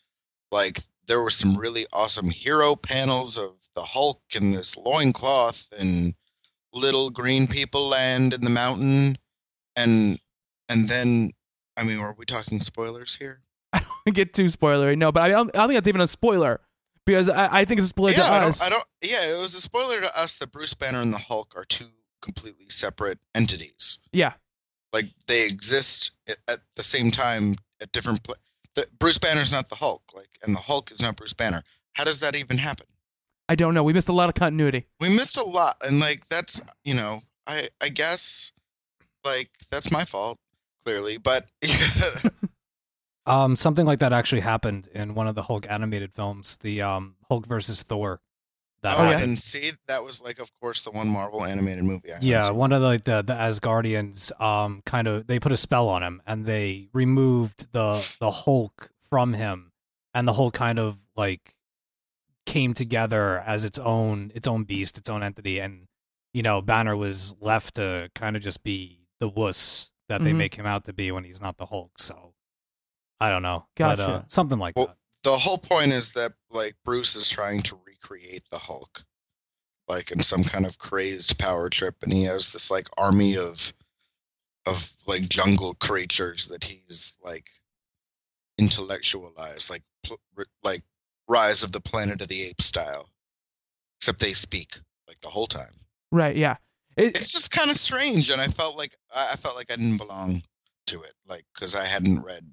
like there were some really awesome hero panels of the Hulk and this loincloth and little green people land in the mountain and and then I mean, are we talking spoilers here? I don't get too spoilery, no, but I don't, I don't think that's even a spoiler because I, I think it's a spoiler yeah, to I us. don't, I don't. Yeah, it was a spoiler to us that Bruce Banner and the Hulk are two completely separate entities. Yeah. like they exist at, at the same time at different. Pla- the, Bruce Banner's not the Hulk, like, and the Hulk is not Bruce Banner. How does that even happen? I don't know. We missed a lot of continuity. We missed a lot, and like that's you know, I I guess like that's my fault clearly, but Um, something like that actually happened in one of the Hulk animated films, the um Hulk versus Thor. That oh, I didn't see that was like, of course, the one Marvel animated movie. I Yeah, seen. one of the like the the Asgardians um kind of they put a spell on him and they removed the the Hulk from him and the Hulk kind of like came together as its own its own beast, its own entity and you know, Banner was left to kind of just be the wuss that they Mhm. make him out to be when he's not the Hulk. So I don't know. But, uh, something like Well, that. the whole point is that like Bruce is trying to recreate the Hulk, like in some kind of crazed power trip, and he has this like army of of like jungle creatures that he's like intellectualized, like pl- r- like Rise of the Planet of the Apes style, except they speak like the whole time. Right? Yeah. It, It's just kind of strange, and I felt like I felt like I didn't belong to it, like because I hadn't read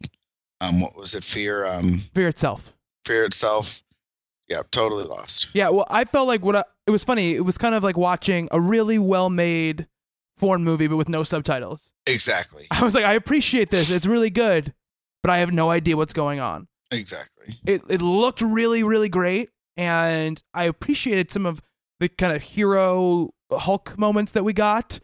Um, what was it? Fear. Um, Fear itself. fear itself. Yeah, totally lost. Yeah, well, I felt like what I, it was funny. It was kind of like watching a really well-made foreign movie, but with no subtitles. Exactly. I was like, I appreciate this. It's really good, but I have no idea what's going on. Exactly. It it looked really, really great, and I appreciated some of the kind of hero Hulk moments that we got,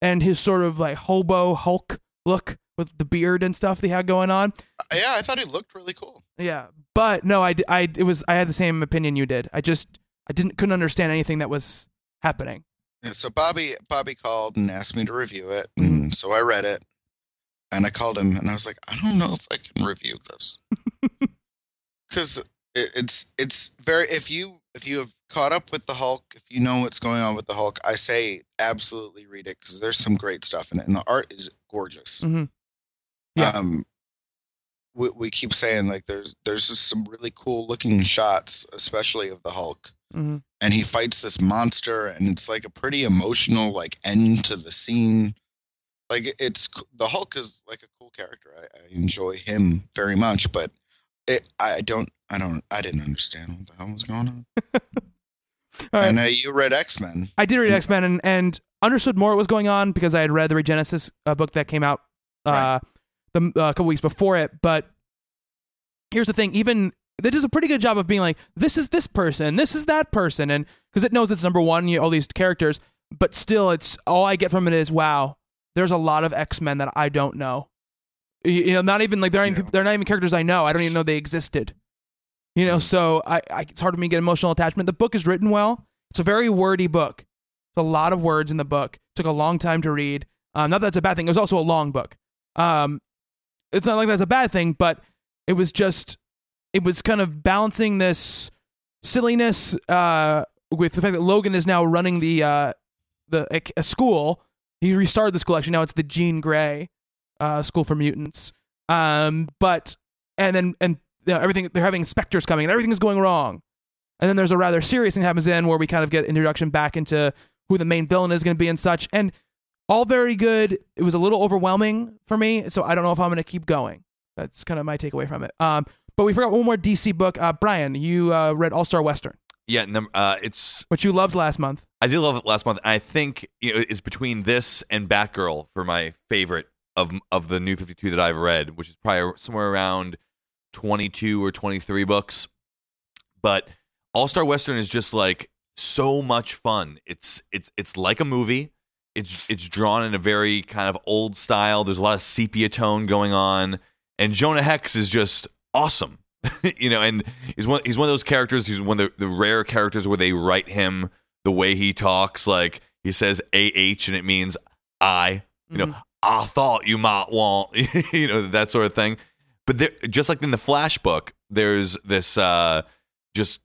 and his sort of like hobo Hulk look with the beard and stuff they had going on. Uh, Yeah, I thought he looked really cool. Yeah, but no, I it was I had the same opinion you did. I just I didn't couldn't understand anything that was happening. Yeah, so Bobby Bobby called and asked me to review it, Mm-hmm. and so I read it, and I called him and I was like, I don't know if I can review this because it, it's it's very if you if you have caught up with the Hulk, if you know what's going on with the Hulk, I say absolutely read it because there's some great stuff in it, and the art is gorgeous. Mhm. Yeah. Um, we we keep saying like there's there's just some really cool looking shots, especially of the Hulk hmm and he fights this monster and it's like a pretty emotional like end to the scene like it's the hulk is like a cool character i, I enjoy him very much but it i don't i don't i didn't understand what the hell was going on right. and uh, you read x-men I did read. X Men and, and understood more what was going on because I had read the Regenesis uh, book that came out uh, the, uh, a couple weeks before it. But here's the thing: even they does a pretty good job of being like, this is this person, this is that person, and because it knows it's number one, you all these characters, but still, it's all I get from it is, wow, there's a lot of X Men that I don't know. You, you know, not even like they're not even, Yeah. they're not even characters I know. I don't even know they existed. You know, so I, I it's hard for me to get emotional attachment. The book is written well. It's a very wordy book. It's a lot of words in the book. It took a long time to read. Um, not that that's a bad thing. It was also a long book. Um, it's not like that's a bad thing, but it was just it was kind of balancing this silliness uh, with the fact that Logan is now running the uh, the a, a school. He restarted the school actually. Now it's the Jean Grey uh, School for Mutants. Um, but and then and you know, everything they're having inspectors coming and everything's going wrong. And then there's a rather serious thing that happens in where we kind of get introduction back into who the main villain is going to be and such. And all very good. It was a little overwhelming for me, so I don't know if I'm going to keep going. That's kind of my takeaway from it. Um, but we forgot one more DC book. Uh, Brian, you uh, read All Star Western, Yeah, num- uh, it's which you loved last month. I did love it last month. I think you know, it's between this and Batgirl for my favorite of of the new 52 that I've read, which is probably somewhere around 22 or 23 books. But All Star Western is just like so much fun. It's it's it's like a movie. It's it's drawn in a very kind of old style. There's a lot of sepia tone going on, and Jonah Hex is just awesome. you know, and he's one he's one of those characters. He's one of the, the rare characters where they write him the way he talks. Like he says "ah" and it means I. You know, Mhm. I thought you might want. you know that sort of thing. But there, just like in the Flash book, there's this uh, just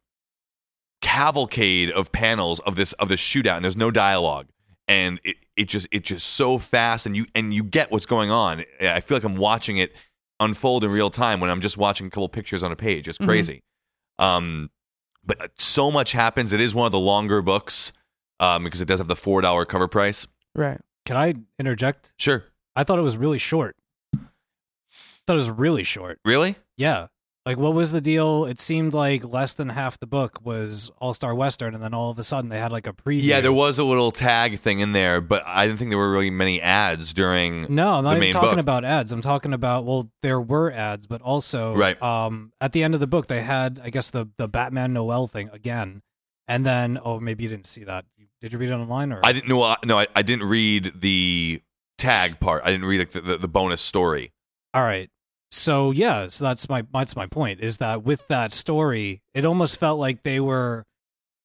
cavalcade of panels of this of the shootout, and there's no dialogue, and it, it just it's just so fast, and you and you get what's going on. I feel like I'm watching it unfold in real time when I'm just watching a couple pictures on a page. It's Mhm. crazy. Um, but so much happens. It is one of the longer books um, because it does have the four dollar cover price. Right. Can I interject? Sure. I thought it was really short. Thought it was really short. Really? Yeah. Like, what was the deal? It seemed like less than half the book was All Star Western, and then all of a sudden they had like a preview. Yeah, there was a little tag thing in there, but I didn't think there were really many ads during. No, I'm not even talking book. about ads. I'm talking about well, there were ads, but also Right. Um, at the end of the book, they had I guess the the Batman Noel thing again, and then oh maybe you didn't see that. Did you read it online or? I didn't know. No, I, I didn't read the tag part. I didn't read like, the, the the bonus story. All right. So yeah, so that's my that's my point is that with that story, it almost felt like they were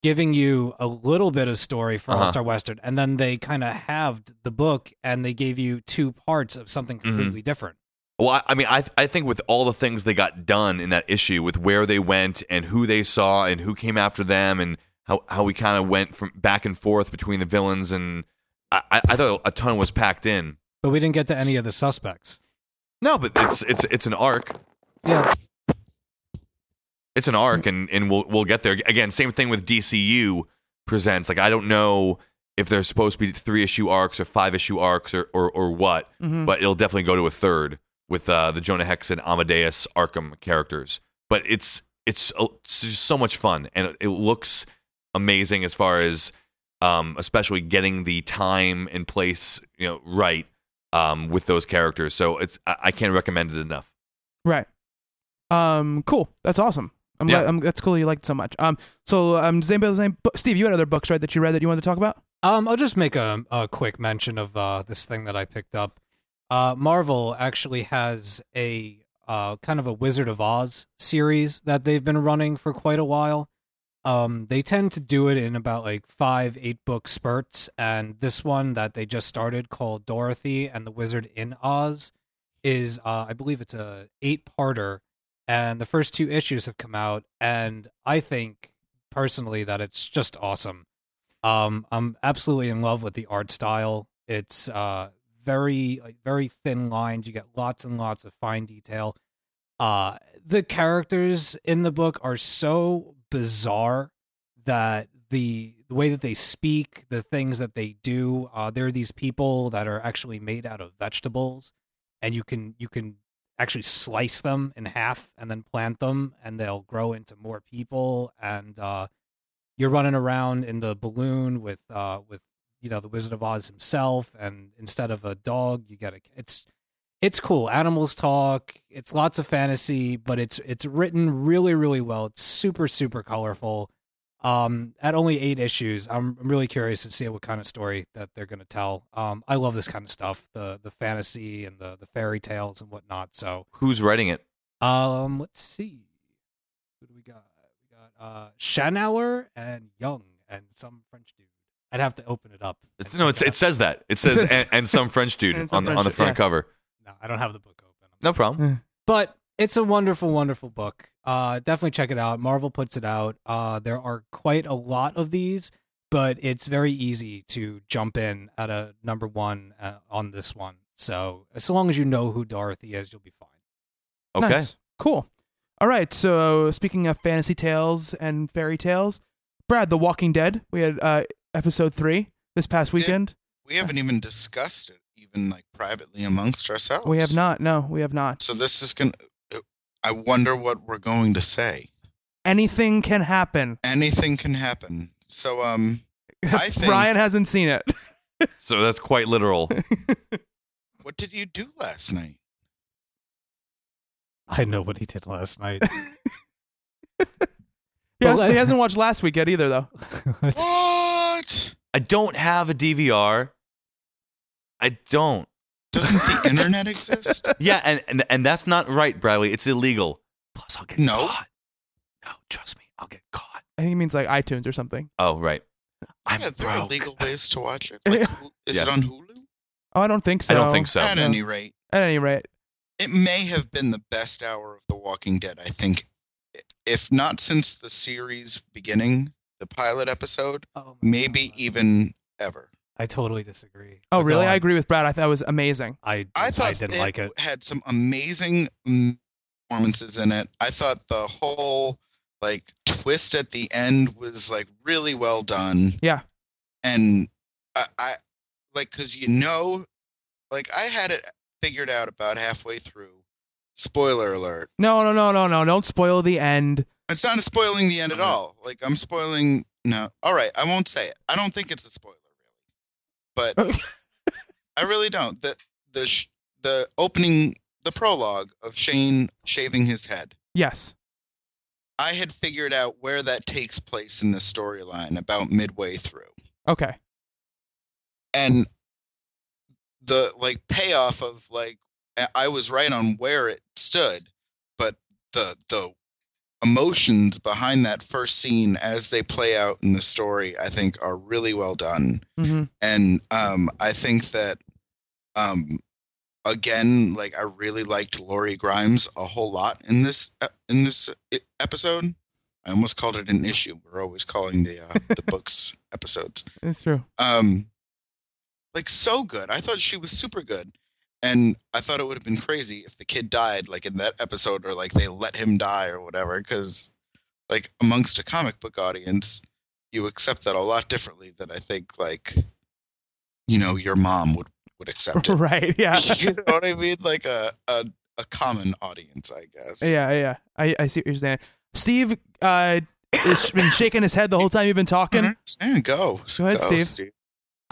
giving you a little bit of story for Uh-huh. All Star Western, and then they kind of halved the book and they gave you two parts of something Mm-hmm. completely different. Well, I, I mean, I I think with all the things they got done in that issue, with where they went and who they saw and who came after them, and how how we kind of went from back and forth between the villains, and I, I I thought a ton was packed in. But we didn't get to any of the suspects. No, but it's it's it's an arc. Yeah. It's an arc, and, and we'll we'll get there. Again, same thing with DCU presents. Like I don't know if there's supposed to be three issue arcs or five issue arcs or or, or what, Mhm. but it'll definitely go to a third with uh, the Jonah Hex and Amadeus Arkham characters. But it's it's, it's just so much fun, and it, it looks amazing as far as um, especially getting the time and place you know right um, with those characters. So it's I, I can't recommend it enough. Right. Um. Cool. That's awesome. I'm Yeah. glad. I'm, that's cool. You liked it so much. Um. So um. Does anybody else- any book- Steve, you had other books right that you read that you wanted to talk about? Um, I'll just make a, a quick mention of uh, this thing that I picked up. Uh, Marvel actually has a uh, kind of a Wizard of Oz series that they've been running for quite a while. Um, they tend to do it in about like five, eight book spurts, and this one that they just started called Dorothy and the Wizard in Oz is, uh, I believe, it's a eight parter, and the first two issues have come out, and I think personally that it's just awesome. Um, I'm absolutely in love with the art style. It's uh very very thin lines. You get lots and lots of fine detail. Uh, the characters in the book are so bizarre that the the way that they speak, the things that they do, uh, there are these people that are actually made out of vegetables, and you can you can actually slice them in half and then plant them, and they'll grow into more people. And uh, you're running around in the balloon with uh with you know the Wizard of Oz himself, and instead of a dog, you get a it's it's cool. Animals talk. It's lots of fantasy, but it's it's written really really well. It's super super colorful. Um, at only eight issues, I'm I'm really curious to see what kind of story that they're going to tell. Um, I love this kind of stuff, the the fantasy and the the fairy tales and whatnot. So, Who's writing it? um, let's see, who do we got? We got uh Shanower and Young and some French dude. I'd have to open it up. It's, no, it's, it says that. It says and, and some French dude some on the French on the front cover. No, I don't have the book open. No problem. but it's a wonderful, wonderful book. Uh, definitely check it out. Marvel puts it out. Uh, there are quite a lot of these, but it's very easy to jump in at a number one uh, on this one. So as long as you know who Dorothy is, you'll be fine. Okay. Nice. Cool. All right. So speaking of fantasy tales and fairy tales, Brad, The Walking Dead. We had uh, episode three this past We did. weekend. We haven't even discussed it, even like privately amongst ourselves. We have not. No, we have not. So this is gonna. I wonder what we're going to say. Anything can happen. Anything can happen. So um, I think- Brian hasn't seen it. So that's quite literal. what did you do last night? I know what he did last night. He, has, he hasn't watched last week yet either, though. What? I don't have a DVR. I don't. Doesn't the internet exist? Yeah, and, and and that's not right, Bradley. It's illegal. Plus, I'll get No. caught. No, trust me, I'll get caught. I think he means like iTunes or something. Oh, right. I'm yeah, there are broke. legal ways to watch it. Like, Hulu- is Yes. it on Hulu? Oh, I don't think so. I don't think so. At no. any rate, At any rate, it may have been the best hour of The Walking Dead. I think, if not since the series beginning, the pilot episode, Oh maybe God. even ever. I totally disagree. oh But go really? I agree with Brad. I thought it was amazing. I I thought didn't it like it. had some amazing performances in it. I thought the whole like twist at the end was like really well done. Yeah. and I, I like because you know, like I had it figured out about halfway through. Spoiler alert! No, no, no, no, no! Don't spoil the end. It's not spoiling the end at all. Like I'm spoiling. No, all right, I won't say it. I don't think it's a spoiler really, but I really don't. The the sh- the opening the prologue of Shane shaving his head. yes. I had figured out where that takes place in the storyline about midway through. Okay. And the like payoff of like I- I was right on where it stood, but the the emotions behind that first scene as they play out in the story I think are really well done. hmm and um, I think that um, again, like I really liked Lori Grimes a whole lot in this uh, in this uh, episode. I almost called it an issue. We're always calling the uh, the books episodes. It's true. Um, like so good. I thought she was super good, and I thought it would have been crazy if the kid died, like in that episode, or like they let him die or whatever. Because, like amongst a comic book audience, you accept that a lot differently than I think like, you know, your mom would would accept it. right. Yeah. you know what I mean? Like a, a a common audience, I guess. Yeah, yeah. I, I see what you're saying. Steve uh, has been shaking his head the whole time you've been talking. Yeah, go. Go ahead, Steve.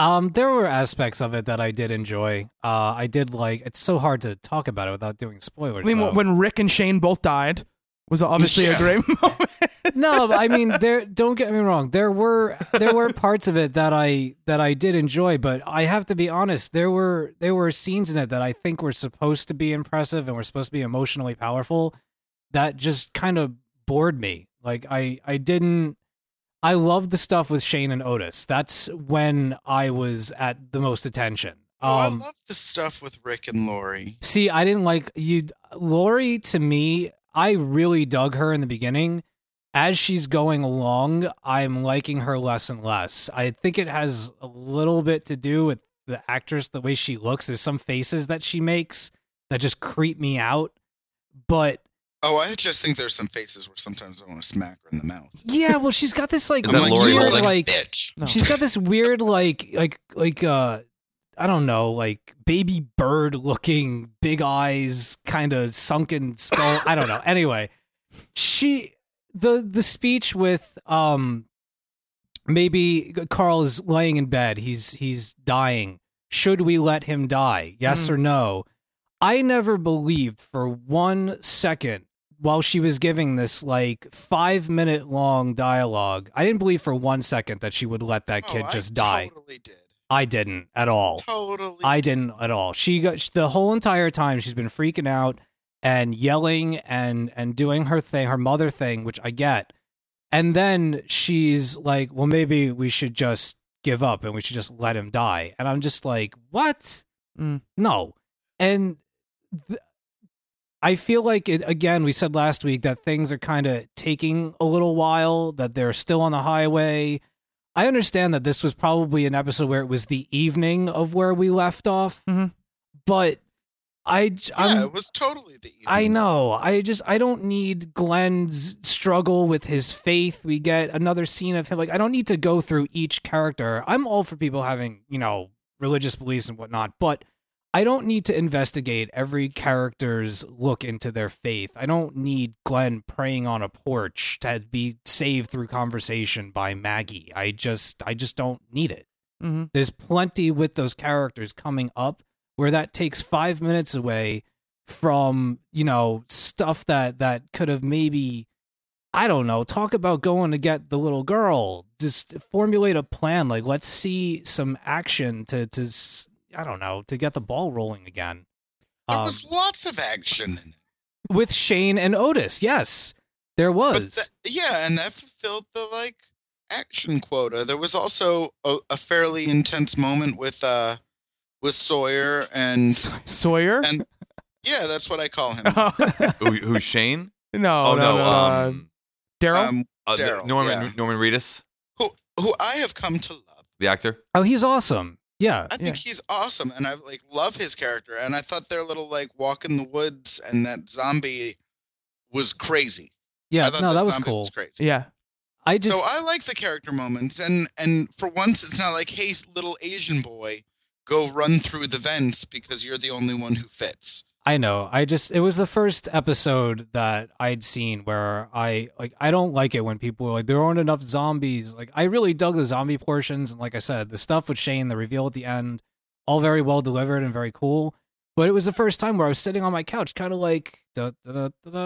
Um, there were aspects of it that I did enjoy. Uh, I did like. It's so hard to talk about it without doing spoilers. I mean, though. when Rick and Shane both died was obviously a great moment. no, I mean, there. Don't get me wrong. There were there were parts of it that I that I did enjoy, but I have to be honest. There were there were scenes in it that I think were supposed to be impressive and were supposed to be emotionally powerful that just kind of bored me. Like I I didn't. I loved the stuff with Shane and Otis. That's when I was at the most attention. Oh, I Um, love the stuff with Rick and Lori. See, I didn't like you. Lori, to me, I really dug her in the beginning. As she's going along, I'm liking her less and less. I think it has a little bit to do with the actress, the way she looks. There's some faces that she makes that just creep me out. But Oh, I just think there's some faces where sometimes I want to smack her in the mouth. yeah, well, she's got this like Is that I'm Lori you weird, like, like bitch. No. She's got this weird like like like uh I don't know, like baby bird looking big eyes, kind of sunken skull. I don't know. Anyway, she the the speech with um maybe Carl is laying in bed. He's he's dying. Should we let him die? Yes Mm. or no? I never believed for one second while she was giving this like five minute long dialogue. I didn't believe for one second that she would let that kid oh, just I die. Totally did. I didn't at all. Totally. I didn't at all. She got the whole entire time she's been freaking out and yelling and and doing her thing, her mother thing, which I get. And then she's like, "Well, maybe we should just give up and we should just let him die." And I'm just like, "What? Mm. No." And th- I feel like it again. We said last week that things are kind of taking a little while. That they're still on the highway. I understand that this was probably an episode where it was the evening of where we left off, Mhm. but I, j- Yeah, I'm, it was totally the. evening. I know. I just I don't need Glenn's struggle with his faith. We get another scene of him. Like I don't need to go through each character. I'm all for people having you know religious beliefs and whatnot, but I don't need to investigate every character's look into their faith. I don't need Glenn praying on a porch to be saved through conversation by Maggie. I just I just don't need it. hmm There's plenty with those characters coming up where that takes five minutes away from you know stuff that that could have maybe I don't know. Talk about going to get the little girl. Just formulate a plan. Like let's see some action to to I don't know to get the ball rolling again. There Um, was lots of action in it. with Shane and Otis, yes, there was. tha- yeah, and that fulfilled the like action quota. There was also a, a fairly intense moment with uh with Sawyer and Sawyer? and yeah, that's what I call him. Who, who's Shane? no, oh no, no, no, uh, um, Daryl. Um, uh, Daryl, Norman yeah. Norman Reedus, who who I have come to love. the actor. oh, he's awesome. Yeah, I think he's awesome, and I like love his character. And I thought their little like walk in the woods and that zombie was crazy. yeah. I thought No, that was zombie cool. Was crazy. yeah. I just so I like the character moments, and and for once, it's not like, hey, little Asian boy, go run through the vents because you're the only one who fits. I know. I just it was the first episode that I'd seen where I like I don't like it when people are like there aren't enough zombies. Like I really dug the zombie portions and like I said, the stuff with Shane, the reveal at the end, all very well delivered and very cool. But it was the first time where I was sitting on my couch, kind of like, da, da, da,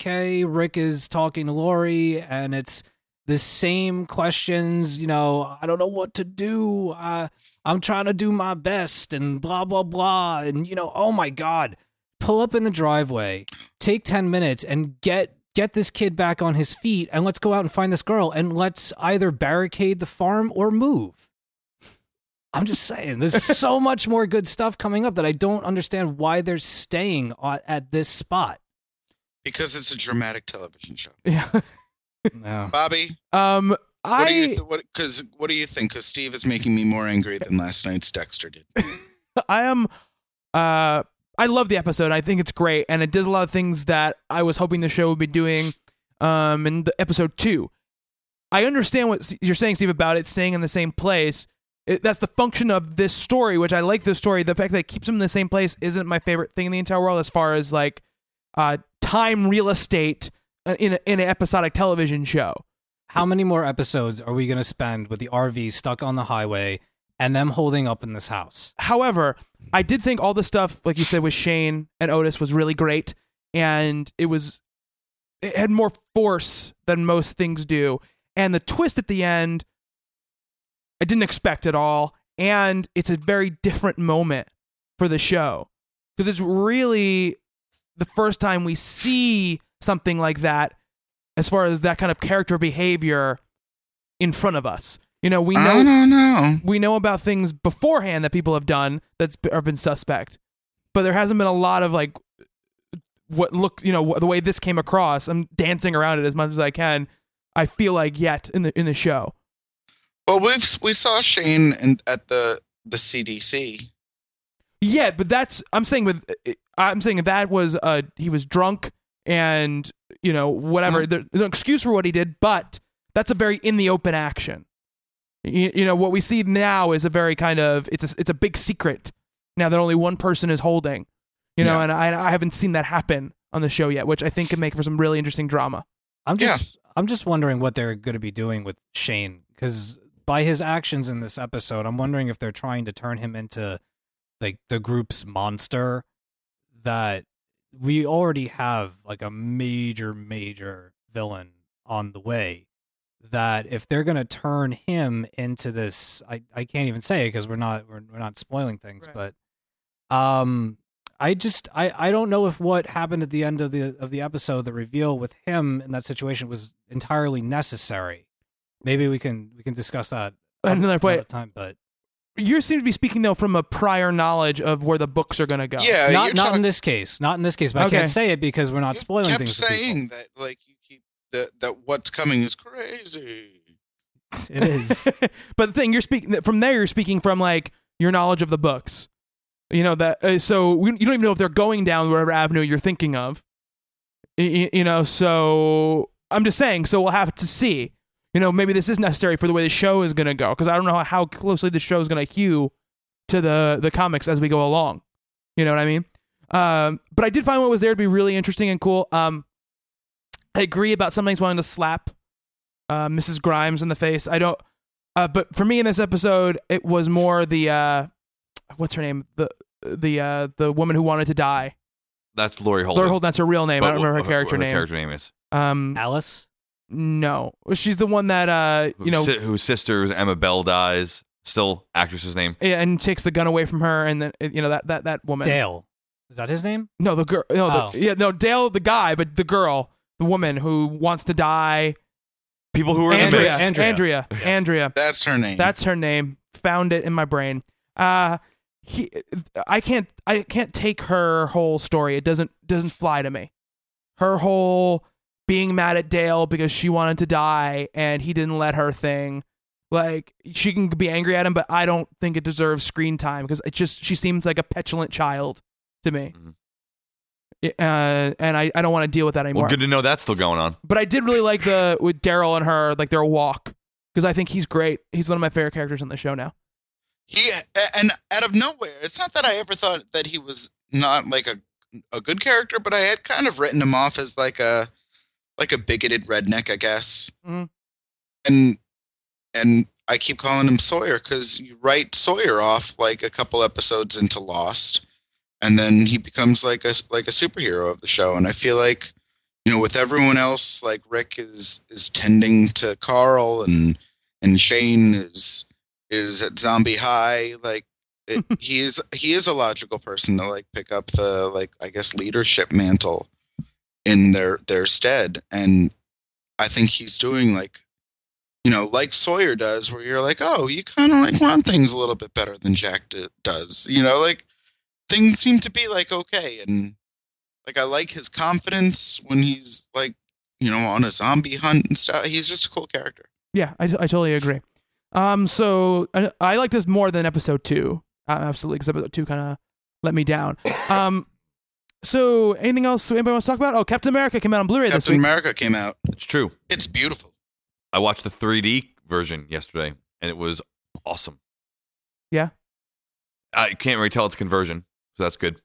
okay, Rick is talking to Lori, and it's the same questions. You know, I don't know what to do. Uh, I'm trying to do my best, and blah blah blah, and you know, oh my god, pull up in the driveway, take ten minutes, and get get this kid back on his feet, and let's go out and find this girl, and let's either barricade the farm or move. I'm just saying, there's so much more good stuff coming up that I don't understand why they're staying at, at this spot. Because it's a dramatic television show. Yeah. No. Bobby, Um, what do you I th- what because what do you think? Because Steve is making me more angry than last night's Dexter did. I am uh I love the episode. I think it's great and it did a lot of things that I was hoping the show would be doing um in the episode 2. I understand what you're saying Steve about it staying in the same place, It, that's the function of this story, which I like. This story, the fact that it keeps them in the same place isn't my favorite thing in the entire world, as far as like uh, time real estate uh, in a, in an episodic television show. How many more episodes are we going to spend with the RV stuck on the highway and them holding up in this house? However, I did think all the stuff, like you said, with Shane and Otis was really great, and it was it had more force than most things do. And the twist at the end, I didn't expect at all, and it's a very different moment for the show because it's really the first time we see something like that, as far as that kind of character behavior in front of us. You know, we know I don't know. we know about things beforehand that people have done that's have been suspect, but there hasn't been a lot of like what look you know the way this came across. I'm dancing around it as much as I can. I feel like yet in the in the show. Well, we've we saw Shane in, at the the CDC. Yeah, but that's I'm saying with eh, eh, I'm saying that was uh he was drunk and you know whatever. Mm-hmm. There- There's no excuse for what he did, but that's a very in the open action. You, you know what we see now is a very kind of it's a it's a big secret now that only one person is holding. You know, Yeah. and I I haven't seen that happen on the show yet, which I think can make for some really interesting drama. I'm Yeah. just I'm just wondering what they're going to be doing with Shane because by his actions in this episode, I'm wondering if they're trying to turn him into like the group's monster that we already have like a major major villain on the way that if they're going to turn him into this I, I can't even say it because we're not we're, we're not spoiling things Right. but um I just I, I don't know if what happened at the end of the of the episode, the reveal with him in that situation was entirely necessary. Maybe we can we can discuss that at Another way- another time, but You seem to be speaking though from a prior knowledge of where the books are going to go. Yeah, not you're not in this case, not in this case. But Okay. I can't say it because we're not you spoiling kept things. for people. saying that like you keep that that what's coming is crazy. It is. but the thing you're speaking from there, you're speaking from like your knowledge of the books. You know that, uh, so we, you don't even know if they're going down whatever avenue you're thinking of. Y- y- You know, so I'm just saying. So we'll have to see. You know, maybe this is necessary for the way the show is going to go because I don't know how closely the show is going to hew to the the comics as we go along. You know what I mean? Um, but I did find what was there to be really interesting and cool. Um, I agree about some things wanting to slap uh, Mrs. Grimes in the face. I don't. Uh, but for me in this episode, it was more the uh, what's her name the the uh, the woman who wanted to die. That's Laurie Holden. Laurie Holden, that's her real name. I don't remember her what- character what name. character name is. Um, Alice. no, she's the one that uh, you know, Whose si- whose sister Emma Bell dies. Still actress's name. yeah, and takes the gun away from her, and then you know that that that woman. Dale. Is that his name? No, the girl. No, the, Oh. yeah, no, Dale, the guy, but the girl, the woman who wants to die. People who were in the Andrea, mist. Andrea. Andrea, Andrea. That's her name. That's her name. Found it in my brain. Uh he I can't I can't take her whole story. It doesn't doesn't fly to me. Her whole being mad at Dale because she wanted to die and he didn't let her thing. Like she can be angry at him, but I don't think it deserves screen time because it just she seems like a petulant child to me. Mhm. Uh, and I, I don't want to deal with that anymore Well, good to know that's still going on. but I did really like the with Daryl and her like their walk because I think he's great. He's one of my favorite characters on the show now. he and out of nowhere, it's not that I ever thought that he was not like a a good character, but I had kind of written him off as like a like a bigoted redneck, I guess. Mhm. And and I keep calling him Sawyer because you write Sawyer off like a couple episodes into Lost, and then he becomes like a like a superhero of the show. And I feel like you know with everyone else, like Rick is is tending to Carl, and and Shane is is at Zombie High. Like it, he is he is a logical person to like pick up the like I guess leadership mantle in their their stead, and I think he's doing like you know like Sawyer does, where you're like, oh, you kind of like run things a little bit better than Jack d- does. You know, like things seem to be like okay, and like I like his confidence when he's like you know on a zombie hunt and stuff. He's just a cool character. Yeah, I, I totally agree. Um, so I, I like this more than episode two, uh, absolutely, because episode two kind of let me down. Um, so anything else anybody wants to talk about? Oh, Captain America came out on Blu-ray this Captain week. America came out. It's true. It's beautiful. I watched the 3D version yesterday, and it was awesome. Yeah. I can't really tell it's conversion, so that's good.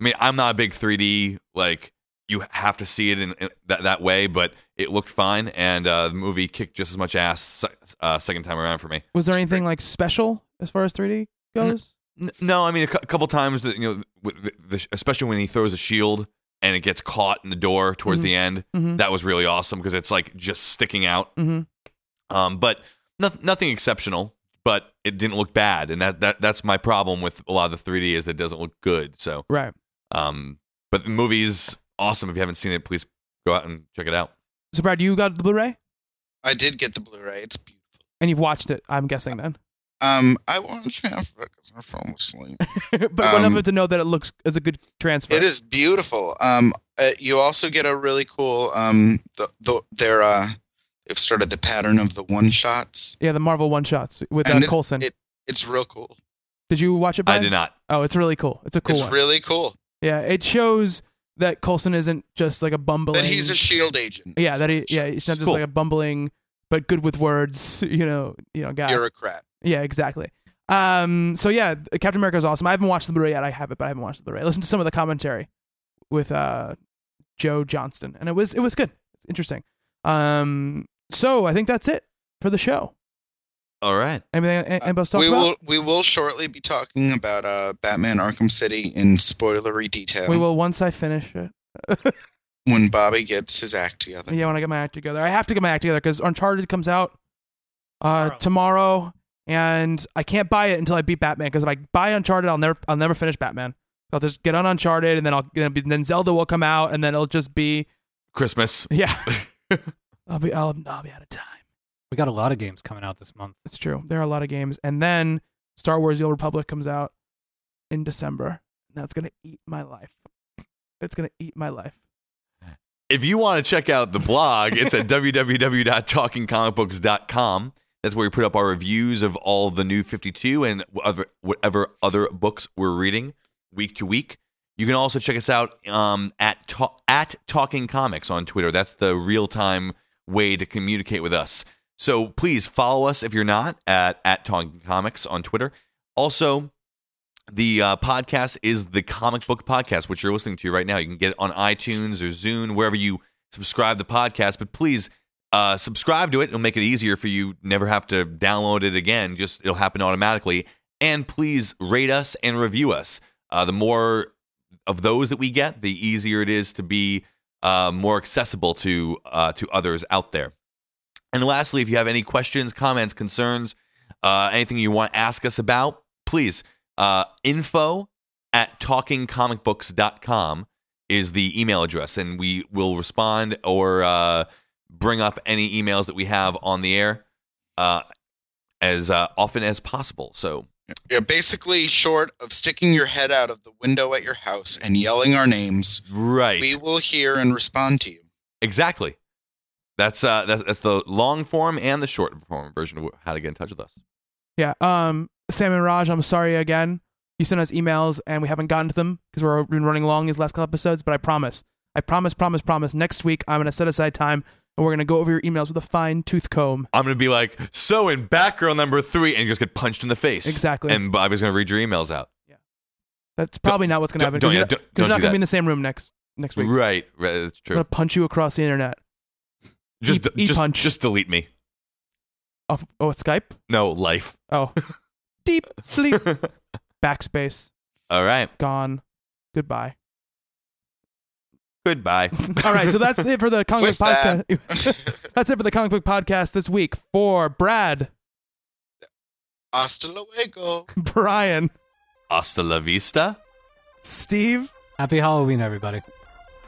I mean, I'm not a big 3D like you have to see it in, in that that way, but it looked fine, and uh, the movie kicked just as much ass uh, second time around for me. Was there anything like special as far as 3D goes? N- No, I mean a cou- couple times that you know, the, the, especially when he throws a shield and it gets caught in the door towards Mhm. the end. Mhm. That was really awesome because it's like just sticking out. Mhm. Um, but nothing, nothing exceptional. But it didn't look bad, and that, that that's my problem with a lot of the 3D is that it doesn't look good. So, Right. um, but the movie is awesome. If you haven't seen it, please go out and check it out. So Brad, you got the Blu-ray I did get the Blu-ray. It's beautiful. and you've watched it. I'm guessing then, Um, I watched half of it because my phone was asleep. but Um, enough to know that it looks as a good transfer. It is beautiful. Um, uh, you also get a really cool um, the the their uh, they've started the pattern of the one shots. Yeah, the Marvel one shots with uh, And it- Coulson. it- It's real cool. did you watch it? Brad? I did not. Oh, it's really cool. It's a cool it's one. really cool yeah, it shows that Coulson isn't just like a bumbling. that he's a shield agent. yeah, that he yeah he's not just Cool. like a bumbling but good with words. You know, you know guy. bureaucrat. Yeah, exactly. Um, so yeah, Captain America is awesome. I haven't watched the Blu-ray yet. I have it, but I haven't watched the Blu-ray. Listen to some of the commentary with uh, Joe Johnston, and it was it was good. It's interesting. Um, so I think that's it for the show. All right. Anything anybody else talk we about? will we will shortly be talking about uh, Batman Arkham City in spoilery detail we will once I finish it. when Bobby gets his act together. Yeah, when I get my act together, I have to get my act together because Uncharted comes out uh, tomorrow, and I can't buy it until I beat Batman. Because if I buy Uncharted, I'll never, I'll never finish Batman. I'll just get on Uncharted, and then I'll, then be- then Zelda will come out, and then it'll just be, Christmas. yeah, I'll be, I'll, I'll be out of time. We got a lot of games coming out this month. It's true. There are a lot of games, and then Star Wars: The Old Republic comes out in December. And that's gonna eat my life. It's gonna eat my life. If you want to check out the blog, it's at www.talkingcomicbooks.com. That's where we put up our reviews of all the new 52 and other, whatever other books we're reading week to week. You can also check us out um, at ta- at Talking Comics on Twitter. That's the real time way to communicate with us. So please follow us if you're not at at Talking Comics on Twitter. Also, the uh, podcast is the comic book podcast, which you're listening to right now. You can get it on iTunes or Zune, wherever you subscribe the podcast. But please uh, subscribe to it. It'll make it easier for you. Never have to download it again. Just it'll happen automatically. And please rate us and review us. Uh, the more of those that we get, the easier it is to be uh, more accessible to uh, to others out there. And lastly, if you have any questions, comments, concerns, uh, anything you want to ask us about, please uh, info at talkingcomicbooks.com is the email address, and we will respond or uh, bring up any emails that we have on the air uh, as often as possible. So, Yeah, basically short of sticking your head out of the window at your house and yelling our names, right. we will hear and respond to you. Exactly. That's uh that's, that's the long form and the short form version of how to get in touch with us. Yeah. Um, Sam and Raj, I'm sorry again. You sent us emails and we haven't gotten to them because we've been running long these last couple episodes. But I promise, I promise, promise, promise. Next week I'm gonna set aside time and we're gonna go over your emails with a fine tooth comb. I'm gonna be like, so in Batgirl number three, and you just get punched in the face. Exactly. And Bobby's gonna read your emails out. Yeah, that's probably not what's gonna happen don't- because you're, yeah, not- don't- 'cause you're do gonna that. be in the same room next next week. Right, right. That's I'm gonna punch you across the internet. Just, E- just, E-punch. just delete me. Off, oh, it's Skype. No life. Oh, deep sleep. Backspace. All right. Gone. Goodbye. Goodbye. All right, so that's it for the comic With book that- podcast. that's it for the comic book podcast this week. For Brad, Hasta luego. Brian, Hasta la vista. Steve, Happy Halloween, everybody.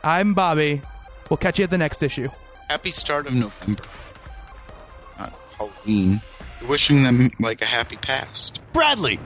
I'm Bobby. We'll catch you at the next issue. Happy start of November. Not Halloween. Wishing them like a happy past. Bradley.